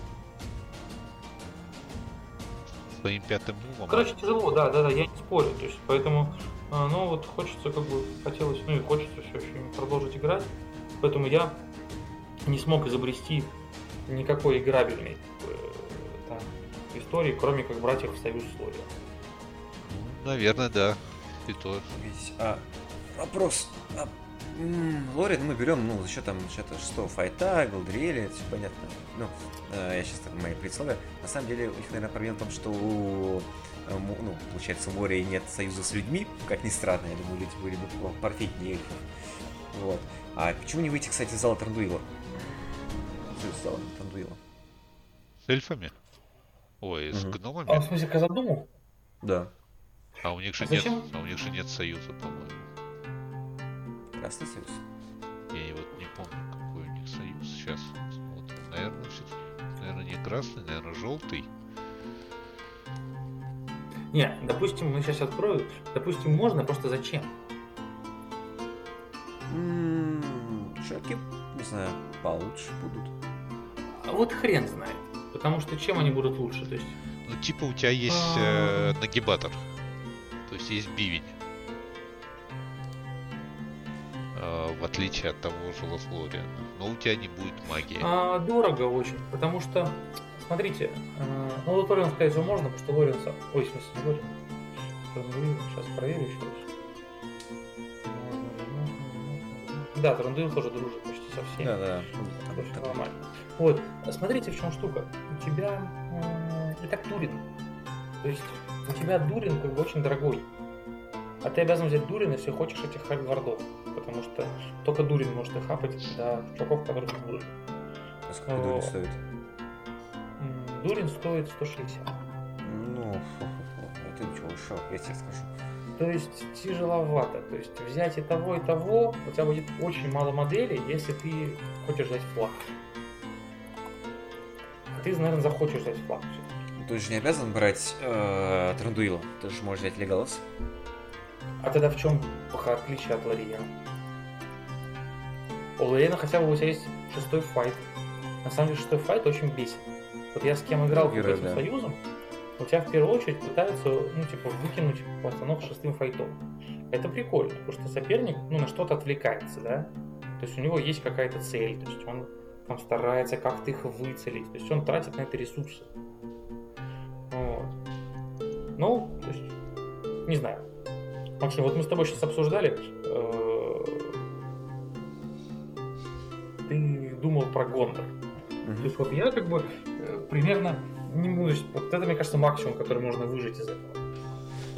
Своим пятым мувом. короче, тяжело, да, да, да, я не спорю, то есть, поэтому, а, ну, вот хочется, как бы, хотелось, ну, и хочется все еще продолжить играть, поэтому я не смог изобрести никакой играбельной э, там, истории, кроме как брать их в союз с Лорио. Ну, наверное, да. И то. Ведь, а, вопрос. А, м, Лорин мы берем, ну, за счет там, за счет шестого файта, Голдриэля, это все понятно. Ну, э, я сейчас так мои предсловия. На самом деле, у них, наверное, проблема в том, что у, э, ну, получается, у Лории нет союза с людьми, как ни странно, я думаю, люди были бы парфетнее эльфов. Вот. А почему не выйти, кстати, из зала Трандуила? Союз зала Трандуила. С эльфами? Ой, с Мгм. А, в гномами? смысле, Казадуму? Да. А у них же А нет, зачем? а у них же нет союза, по-моему. Красный союз. Я вот не помню, какой у них союз. Сейчас смотрим. Наверное, все-таки, наверное, не красный, наверное, желтый. Не, допустим, мы сейчас открою, допустим, можно, просто зачем? Шаки, не знаю, получше будут. А вот хрен знает. Потому что чем они будут лучше? То есть, Ну, типа у тебя есть э, нагибатор. То есть есть бивень. Э, в отличие от того же Лофлориана. Но у тебя не будет магии. а, дорого очень, потому что, смотрите, а, ну, Лоторион, скорее всего, можно, потому что Лорион сам... Ой, в смысле, не. Трандуил, сейчас проверю еще раз. Да, Трандуил тоже дружит почти со всеми. Да, да. Так что нормально. Вот, смотрите, в чем штука. У тебя м, и так Дурин. То есть у тебя Дурин как бы очень дорогой. А ты обязан взять Дурин, если хочешь этих хардвардов. Потому что только Дурин может их хапать до чуваков, которых Дурин. А сколько дури О. стоит? Дурин стоит 160. Ну, это ничего, шо, я тебе скажу. То есть тяжеловато. То есть взять и того, и того, у тебя будет очень мало моделей, если ты хочешь взять флаг. А ты, наверное, захочешь взять флаг. всё-таки. Ты же не обязан брать э, Трандуила. Ты же можешь взять Леголас. А тогда в чем отличие от Лария? У Лорена хотя бы у тебя есть шестой файт. На самом деле шестой файт очень бесит. Вот я с кем играл герой, этим да. союзам, у тебя в первую очередь пытаются, ну, типа, выкинуть пацанов шестым файтом. Это прикольно, потому что соперник, ну, на что-то отвлекается, да? То есть у него есть какая-то цель, то есть он там старается как-то их выцелить, то есть он тратит на это ресурсы. Ну, то есть, не знаю. Максим, вот мы с тобой сейчас обсуждали, э, ты думал про Гондор. То есть вот я как бы э, примерно не ну, есть вот это, мне кажется, максимум, который можно выжить из этого.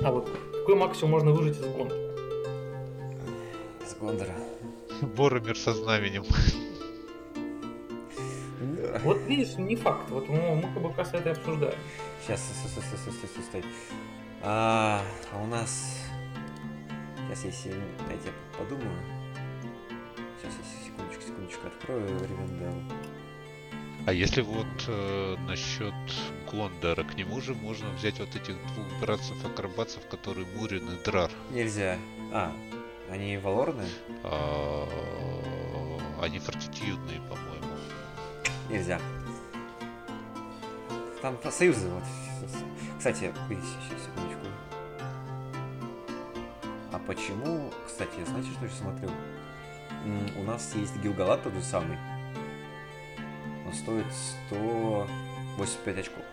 А вот какой максимум можно выжить из Гондора? С Гондора. Боромир со знаменем. Да. Вот видишь, не факт. Вот мы, мы как бы как раз это и обсуждаем. Сейчас, стой, стой, стой, стой, стой, стой. А, а у нас... Сейчас, если дайте я подумаю. Сейчас, я секундочку, секундочку, открою Ривендел. А если вот э, насчет Гондора, к нему же можно взять вот этих двух братцев-акробатцев, которые Мурин и Драр. Нельзя. А, они валорные? А, Они фортитюдные, по-моему. Нельзя. Там союзы вот. Кстати, сейчас, секундочку. А почему, кстати, знаете, что я смотрю? У нас есть Гилгалат тот же самый. Он стоит 185 очков.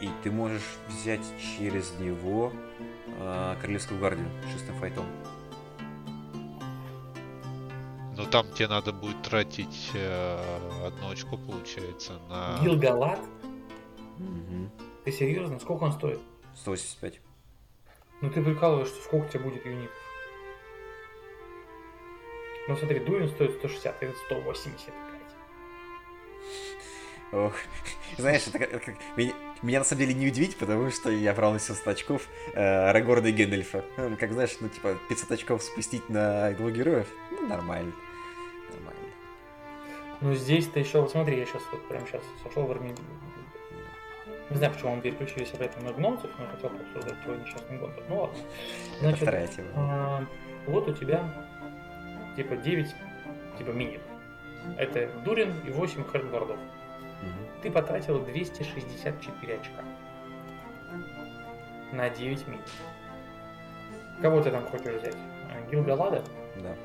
И ты можешь взять через него а, Королевскую гвардию шестым файтом. Но там тебе надо будет тратить э, одно очко, получается, на... Гилгалат? Мгм. Ты серьезно? Сколько он стоит? 185. Ну ты прикалываешься, сколько тебе будет юнитов? Ну смотри, Дуин стоит 160, это 185. Ох, знаешь, это как, как- меня, меня на самом деле не удивить, потому что я брал на 700 очков э, Рагорда и Гэндальфа. М, Как знаешь, ну типа 500 очков спустить на двух героев, ну. Нормально. Ну здесь-то еще, вот смотри, я сейчас вот прям сейчас сошел в армию. Не знаю, почему мы переключились опять на гномцев, но хотел пообсуждать твой несчастный Гондор. Ну ладно. Значит, а, вот у тебя типа 9 типа мини. Это Дурин и 8 хардвардов. Мгм. Ты потратил 264 очка на 9 мин. Кого ты там хочешь взять? А, Гилгалада? Да.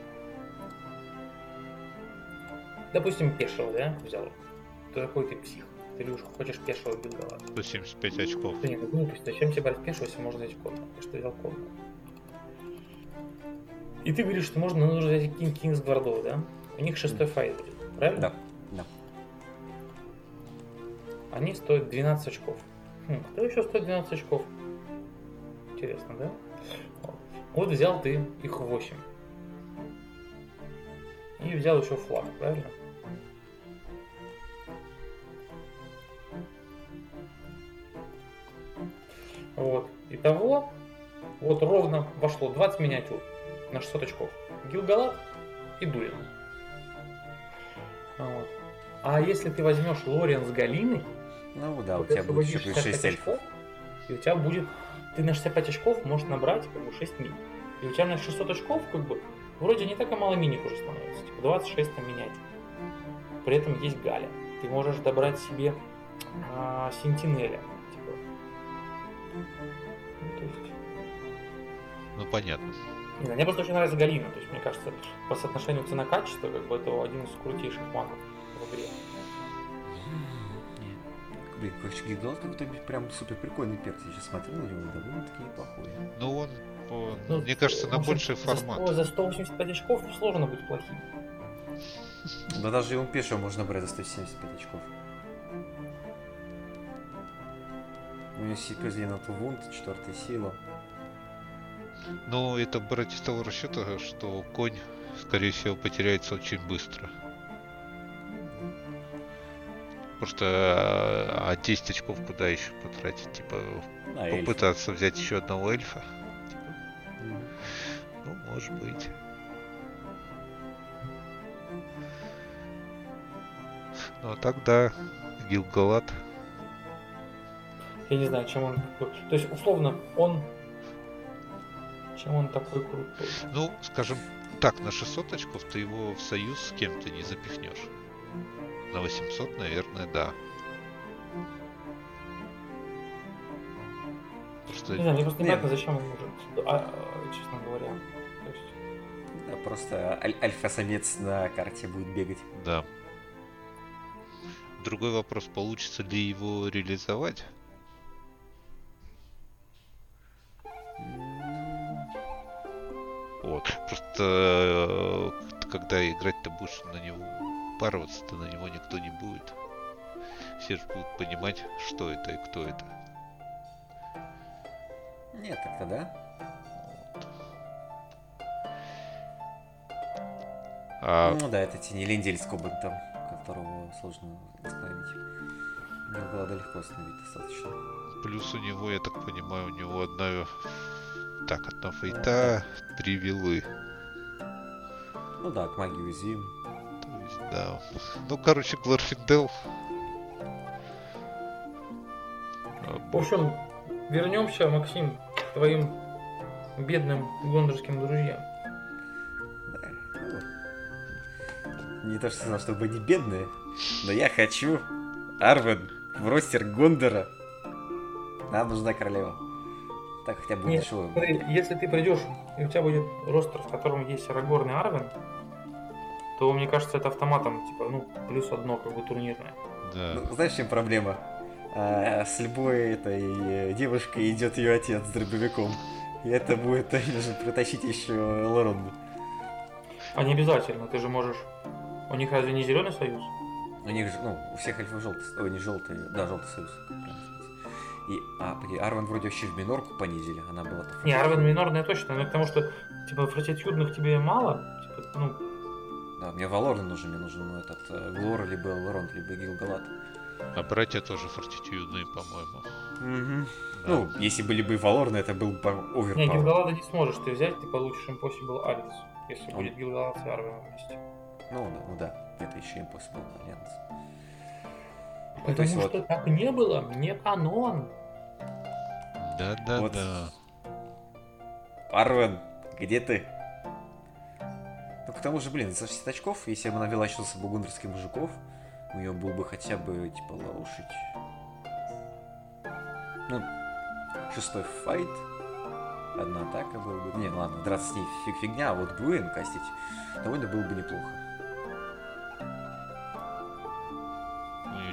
Допустим, пешего, да, взял. Ты какой ты псих? Ты уж хочешь пешего Гилгалада. 175 очков. Да нет, ну глупость. Зачем тебе брать пешего, если можно взять конного? Ты что взял конного? И ты говоришь, что можно нужно взять Кинг Кингс Гвардов, да? У них шестой файт будет, правильно? Да. Да. Они стоят 12 очков. Хм, кто еще стоит 12 очков? Интересно, да? Вот. Вот взял ты их 8. И взял еще флаг, правильно? Вот. Итого, вот ровно вошло 20 миниатюр на 600 очков. Гилгалат и Дурин. Вот. А если ты возьмешь Лориан с Галиной, Ну да, у тебя будет еще освободишь плюс 6 65 эльфов. очков, и у тебя будет... Ты на 65 очков можешь набрать как бы 6 мин. И у тебя на 600 очков как бы вроде не так и мало миник уже становится. Типа 26 там менять. При этом есть Галя. Ты можешь добрать себе а, Сентинеля. Типа. Ну, то есть... Ну, понятно. Не знаю, мне просто очень нравится Галина. То есть, мне кажется, по соотношению цена-качество, как бы это один из крутейших магов в игре. Блин, короче, Гилгалат какой-то прям супер прикольный перс. Я сейчас смотрю на него, довольно-таки неплохой. Ну, он, он, Ну, мне кажется, на больший за формат. 100 За 185 очков сложно быть плохим. Да даже его пешего можно брать за 175 очков. У него сильно на Тувунт, четвертая сила. Ну, это брать из того расчета, что конь, скорее всего, потеряется очень быстро. Просто а, а 10 очков куда еще потратить? Типа, А, эльф. попытаться взять еще одного эльфа? Может быть. Ну, а так да, Гилгалат. Я не знаю, чем он... такой- То есть, условно, он... Чем он такой крутой? Ну, скажем, так, на 600 очков ты его в союз с кем-то не запихнешь. На 800, наверное, да. Просто... Не знаю, мне просто непонятно, зачем он нужен, а, честно говоря. Просто аль- альфа-самец на карте будет бегать. Да. Другой вопрос, получится ли его реализовать? Вот. Просто э, когда играть-то будешь на него пароваться-то на него никто не будет. Все же будут понимать, что это и кто это. Нет, так-то да. А Ну да, это Тенелендель с Кобальтом, которого сложно остановить. Его было легко остановить достаточно. плюс у него, я так понимаю, у него одна... Так, одна фейта, три вилы. Ну да, к магии уязвим. То есть, да. Ну, короче, Глорфиндел. А, В общем, вернемся, Максим, к твоим бедным гондорским друзьям. Не то, что сказал, чтобы не бедные, но я хочу Арвен в ростер Гондора. Нам нужна королева. Так хотя бы Нет. Смотри, если ты придешь, и у тебя будет ростер, в котором есть Арагорн и Арвен, то, мне кажется, это автоматом, типа, ну, плюс одно, как бы, турнирное. Да. Ну, знаешь, в чем проблема? А, с любой этой э, девушкой идет ее отец с дробовиком. И это будет нужно притащить еще Лоронду. А не обязательно, ты же можешь... У них разве не зеленый союз? У них же, ну, у всех эльфов желтый, ой, не желтый, да, желтый союз. И, а, погоди, Арвен вроде вообще в минорку понизили, она была Не, Арвен минорная точно, но к тому, что, типа, фортитюдных тебе мало, типа, ну, Да, мне Валорна нужен, мне нужен ну, этот э, Глор, либо Лорон, либо Гилгалат. А братья тоже фортитюдные, по-моему. Да. Ну, если были бы и Валорны, это был бы не, оверпауэр. Гилгалада не сможешь ты взять, ты получишь Impossible Alliance, если Он- будет Гилгалад с Арвеном вместе. Ну, да, ну да, это еще Impossible Alliance. Ну, Потому то есть что вот- так не было, не канон. Да-да-да. Вот. Арвен, где ты? Ну, к тому же, блин, за 60 очков, если бы она вела с собой гундерских мужиков, у нее был бы хотя бы, типа, лошадь. Ну, шестой файт, одна атака была бы. Не, ладно, драться с ней фиг фигня, а вот Гвен кастить довольно было бы неплохо.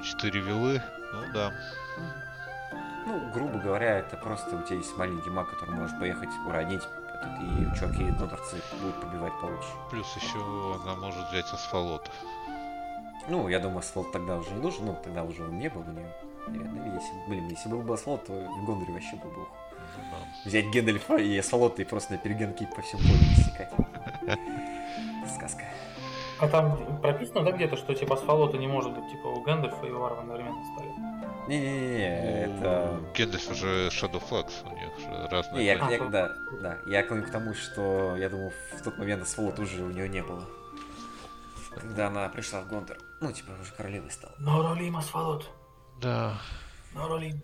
4 вилы. Ну да. Ну, грубо говоря, это просто у тебя есть маленький маг, который можешь поехать уронить, этот, и чуваки гундерцы будут побивать получше. Плюс еще она может взять асфалот. Ну, я думаю, асфальт тогда уже не нужен, ну, тогда уже он не был у нее. Наверное, если, блин, если был бы асфальт, то в Гондоре вообще был бы ух. Ну да. Взять Гендальфа и асфальт и просто на перегонки по всему полю рассекать. Сказка. А там прописано, да, где-то, что типа асфалота не может быть, типа у Гэндальфа и у Арвена одновременно стали. Не-не-не, это... У Гендальф уже Shadow Flags, у них же разные. Не, я, я- да, да, я клоню к тому, что я думаю, в тот момент асфальт уже у нее не было. Когда она пришла в Гондор. Ну, типа, уже королевой стала. Норолим асфалот. Да. Норолим.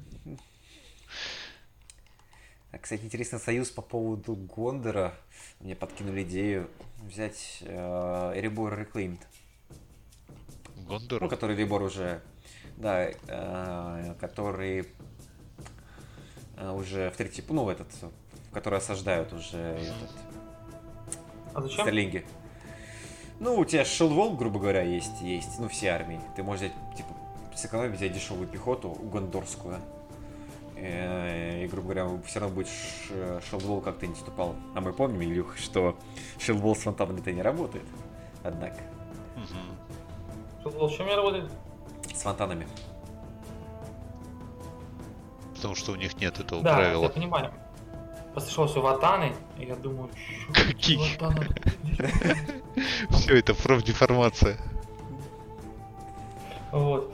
Кстати, интересный союз по поводу Гондора. Мне подкинули идею взять э, Эребор Reclaimed. Гондор. Ну, который Вибор уже, да, э, который э, уже в третий, ну, этот, который осаждают уже этот, А зачем? Стерлинги. Ну, у тебя Шелвол, грубо говоря, есть, есть, ну, все армии. Ты можешь взять, типа, сэкономить, взять дешевую пехоту, гондорскую. Э, И, грубо говоря, все равно будет Ш- Шелвол как-то не наступал. А мы помним, Илюх, что Шелвол с фонтанами-то не работает. Однако, Мгм. Что, с чем не работает? с фонтанами. Потому что у них нет этого Да, я правила. понимаю. Послышал все ватаны, и я думаю, Какие? Все это профдеформация. Вот.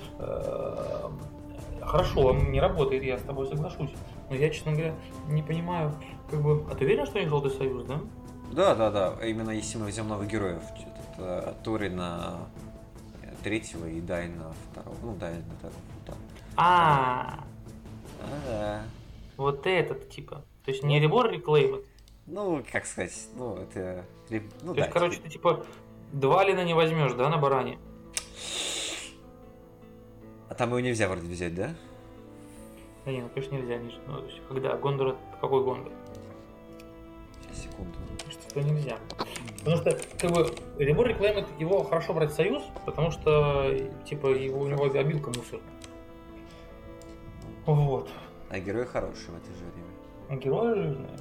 Хорошо, он не работает, я с тобой соглашусь. Но я, честно говоря, не понимаю, как бы... А ты уверен, что у них Желтый Союз, да? Да, да, да. Именно если мы возьмем новых героев. Этот, э, Тори на э, третьего и Дай на второго. Ну, Дай на второго. Да. А, А, да. вот этот типа. То есть не Ребор Reclaimed, Ну, как сказать, ну, это... Ну, То да, есть, короче, ты типа два лина не возьмешь, да, на баране? А там его нельзя вроде взять, да? Да не, ну конечно нельзя, не, ну, то есть, когда Гондор, это какой Гондор? Сейчас, секунду. Что нельзя. Потому что, как бы, Ребор рекламирует его хорошо брать в союз, потому что, типа, его, у него обилка мусор. Вот. А герои хорошие в это же время. А герои жирные.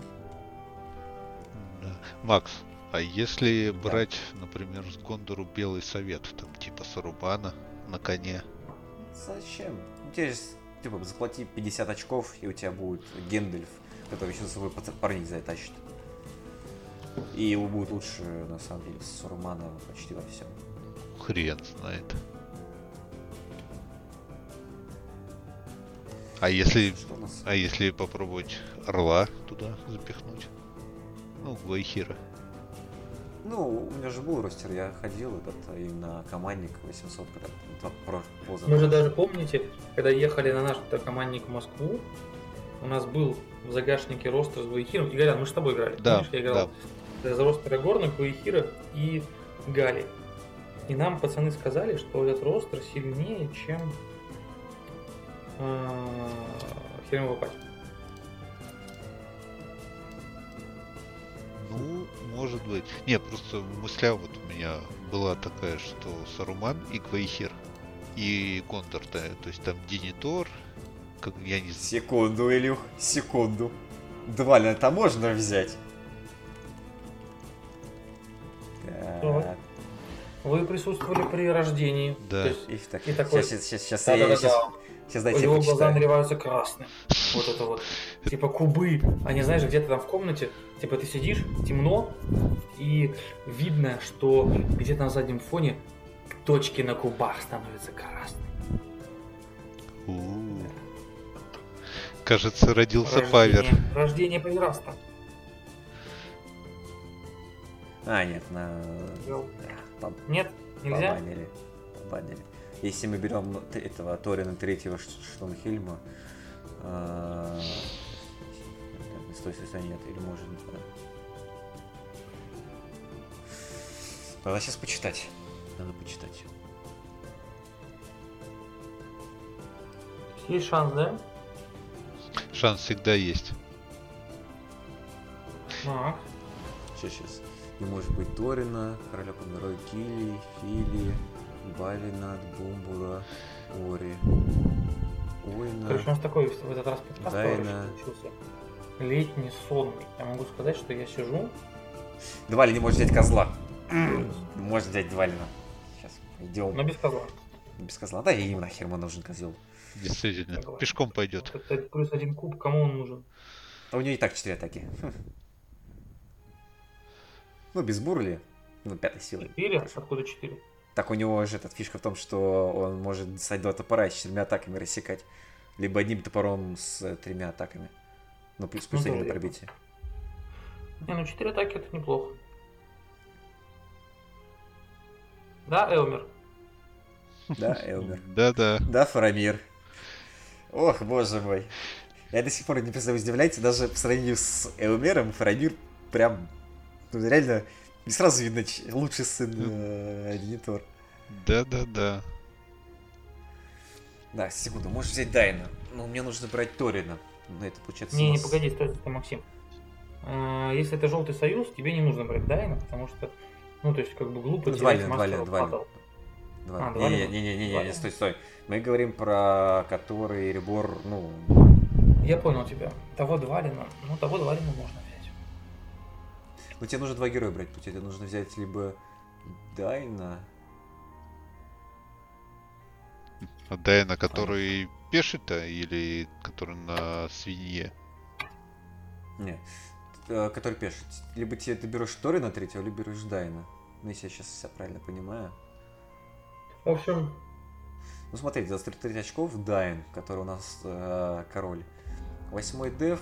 Да. Макс, а если брать, например, с Гондору Белый Совет, там типа Сарубана на коне? Зачем? Тебе типа, заплати 50 очков, и у тебя будет Гендальф, который еще за собой парник затащит. И его будет лучше, на самом деле, Сурмана почти во всем. Хрен знает. А если, а если попробовать Орла туда запихнуть? Ну, Гвайхира. Ну, у меня же был ростер, я ходил этот а, именно командник 800, когда вот про поза. Вы же даже помните, когда ехали на наш командник в Москву, у нас был в загашнике ростер с Гуихиром. И Галян, мы же с тобой играли. Да, Помнишь, я играл за ростера Горна, Гуихира и Гали. И нам пацаны сказали, что этот ростер сильнее, чем э, Херемова пати. Может быть. Не, просто мысля вот у меня была такая, что Саруман и Гвайхир и Гондор, то, то есть там Денитор, как я не знаю. Секунду, Илюх, секунду. Два это можно взять? Так, Вы присутствовали при рождении. Да. Есть, и так, И такой- сейчас, сейчас, сейчас, я, да-да-да, сейчас, сейчас дайте я его глаза наливаются красным. Вот это вот. Типа кубы. Они, знаешь, где-то там в комнате, типа ты сидишь, темно, и видно, что где-то на заднем фоне точки на кубах становятся красными. У-у-у. Кажется, родился Рождение- Павер. Рождение Павераста. А, нет, на... Нет, нельзя? побанили. Побанили. Если мы берем этого Торина третьего Штонхельма, а, стой, стой, стой, нет, или может быть, да. Надо сейчас почитать. Надо почитать. Есть шанс, да? Шанс всегда есть. Так. Сейчас, сейчас. Не может быть Торина, Короля Помирой Кили, Фили, Балина, Бумбура, Ори, Ойна. Короче, у нас такой в этот раз подкаст Дайна. получился. Летний, сонный. Я могу сказать, что я сижу. Двали не может взять козла. Может взять Двалина. Сейчас идем. Но без козла. Без козла. Да, и им нахер ему нужен козел. Действительно. Согласен. Пешком пойдет. Вот это плюс один куб, кому он нужен? А у него и так 4 атаки. Хм. Ну, без бурли. Ну, пятой силы. Четыре? Откуда четыре? Так у него же этот фишка в том, что он может достать два топора и с четырьмя атаками рассекать. Либо одним топором с э, тремя атаками. Ну, плюс, плюс Ну, один да, на пробитие. Не, ну 4 атаки это неплохо. Да, Элмер? Да, Элмер. Да-да. Да, Фарамир. Ох, боже мой. Я до сих пор не представляю, удивляете, даже по сравнению с Элмером, Фарамир прям, ну, реально, не сразу видно, лучший сын э, Денитор. Да-да-да. Да, секунду, можешь взять Дайна. Но мне нужно брать Торина. Ну, это получается... Не, не, погоди, стой, стой, Максим. А, Если это желтый союз, тебе не нужно брать Дайна, потому что, ну, то есть, как бы глупо Ну, терять Двалин, Двалин. батл. Два. А, два Не, не, не, не, не, два не, либо. стой, стой. Мы говорим про который Ребор, ну, Я понял тебя. Того Двалина, ну, того Двалина можно взять. ну тебе нужно два героя брать, путь. Тебе нужно взять либо Дайна, А Дайна, который пеший-то или который на свинье? не, э, который пешит. Либо тебе ты берешь Торина третьего, либо берешь Дайна. Ну, если я сейчас все правильно понимаю. В общем, Ну, смотрите, за 33 очков Дайн, который у нас э, король. Восьмой деф,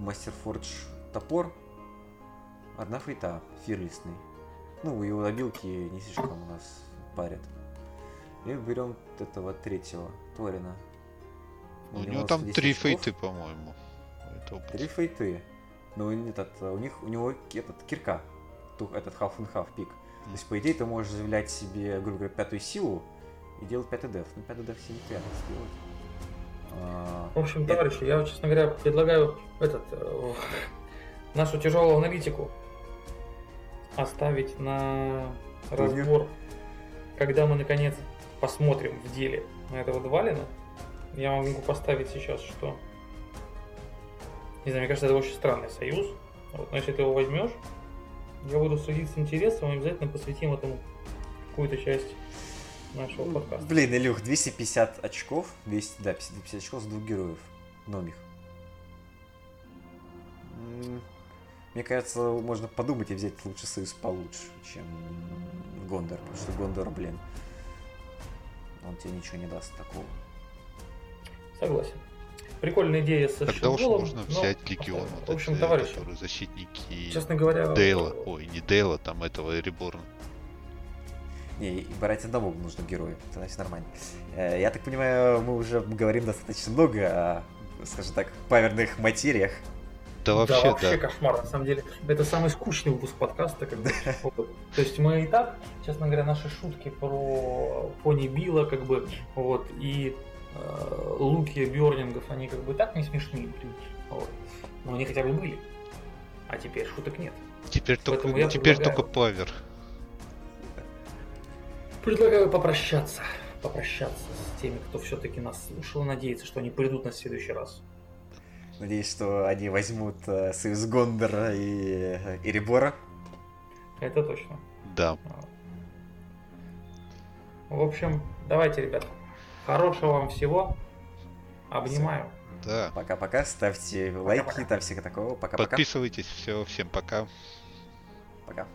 мастер фордж топор, одна фейта, фирлистный. Ну, его обилки не слишком у нас парят. И берем вот этого третьего, Торина. У него него там 110 три очков. фейты, по-моему. Три фейты. но этот, у них, у него этот кирка, этот half and half пик. То есть, по идее, ты можешь заявлять себе, грубо говоря, пятую силу и делать пятый деф. Ну, пятый деф себе неприятно сделать. А, В общем, Я- товарищи, я, честно говоря, предлагаю этот э, нашу тяжелую аналитику оставить на разбор, когда мы наконец посмотрим в деле на этого Двалина. Я могу поставить сейчас, что... Не знаю, мне кажется, это очень странный союз. Вот, но если ты его возьмешь, я буду следить с интересом и обязательно посвятим этому какую-то часть нашего подкаста. Блин, Илюх, 250 очков, 200, да, 250 очков с двух героев, номих. М, Мне кажется, можно подумать и взять лучше союз получше, чем Гондор, потому что Гондор, блин, он тебе ничего не даст такого. Согласен. Прикольная идея со Тогда уж щитголом, можно но взять легион. вот В общем, эти, товарищи, которые защитники честно говоря... Дейла. Ой, не Дейла, там этого Реборна. Не, и брать одного нужно героя, тогда все нормально. Э, Я так понимаю, мы уже говорим достаточно много о, скажем так, паверных материях. Да Да, вообще, вообще да. кошмар, на самом деле. Это самый скучный выпуск подкаста. Как бы. Вот. То есть мы и так, честно говоря, наши шутки про пони Билла, как бы, вот, и луки Бёрнингов, они как бы так не смешные. Вот. Но они хотя бы были. А теперь шуток нет. Теперь только, Поэтому теперь предлагаю- только павер. Предлагаю попрощаться. Попрощаться с теми, кто все-таки нас слушал, и надеется, что они придут на следующий раз. Надеюсь, что они возьмут э, союз Гондора и э, Эребора. Это точно. Да. В общем, давайте, ребят. Хорошего вам всего. Обнимаю. Да. Пока-пока, ставьте лайки, там всякое такого. Пока-пока. Подписывайтесь. Все, всем пока. Пока.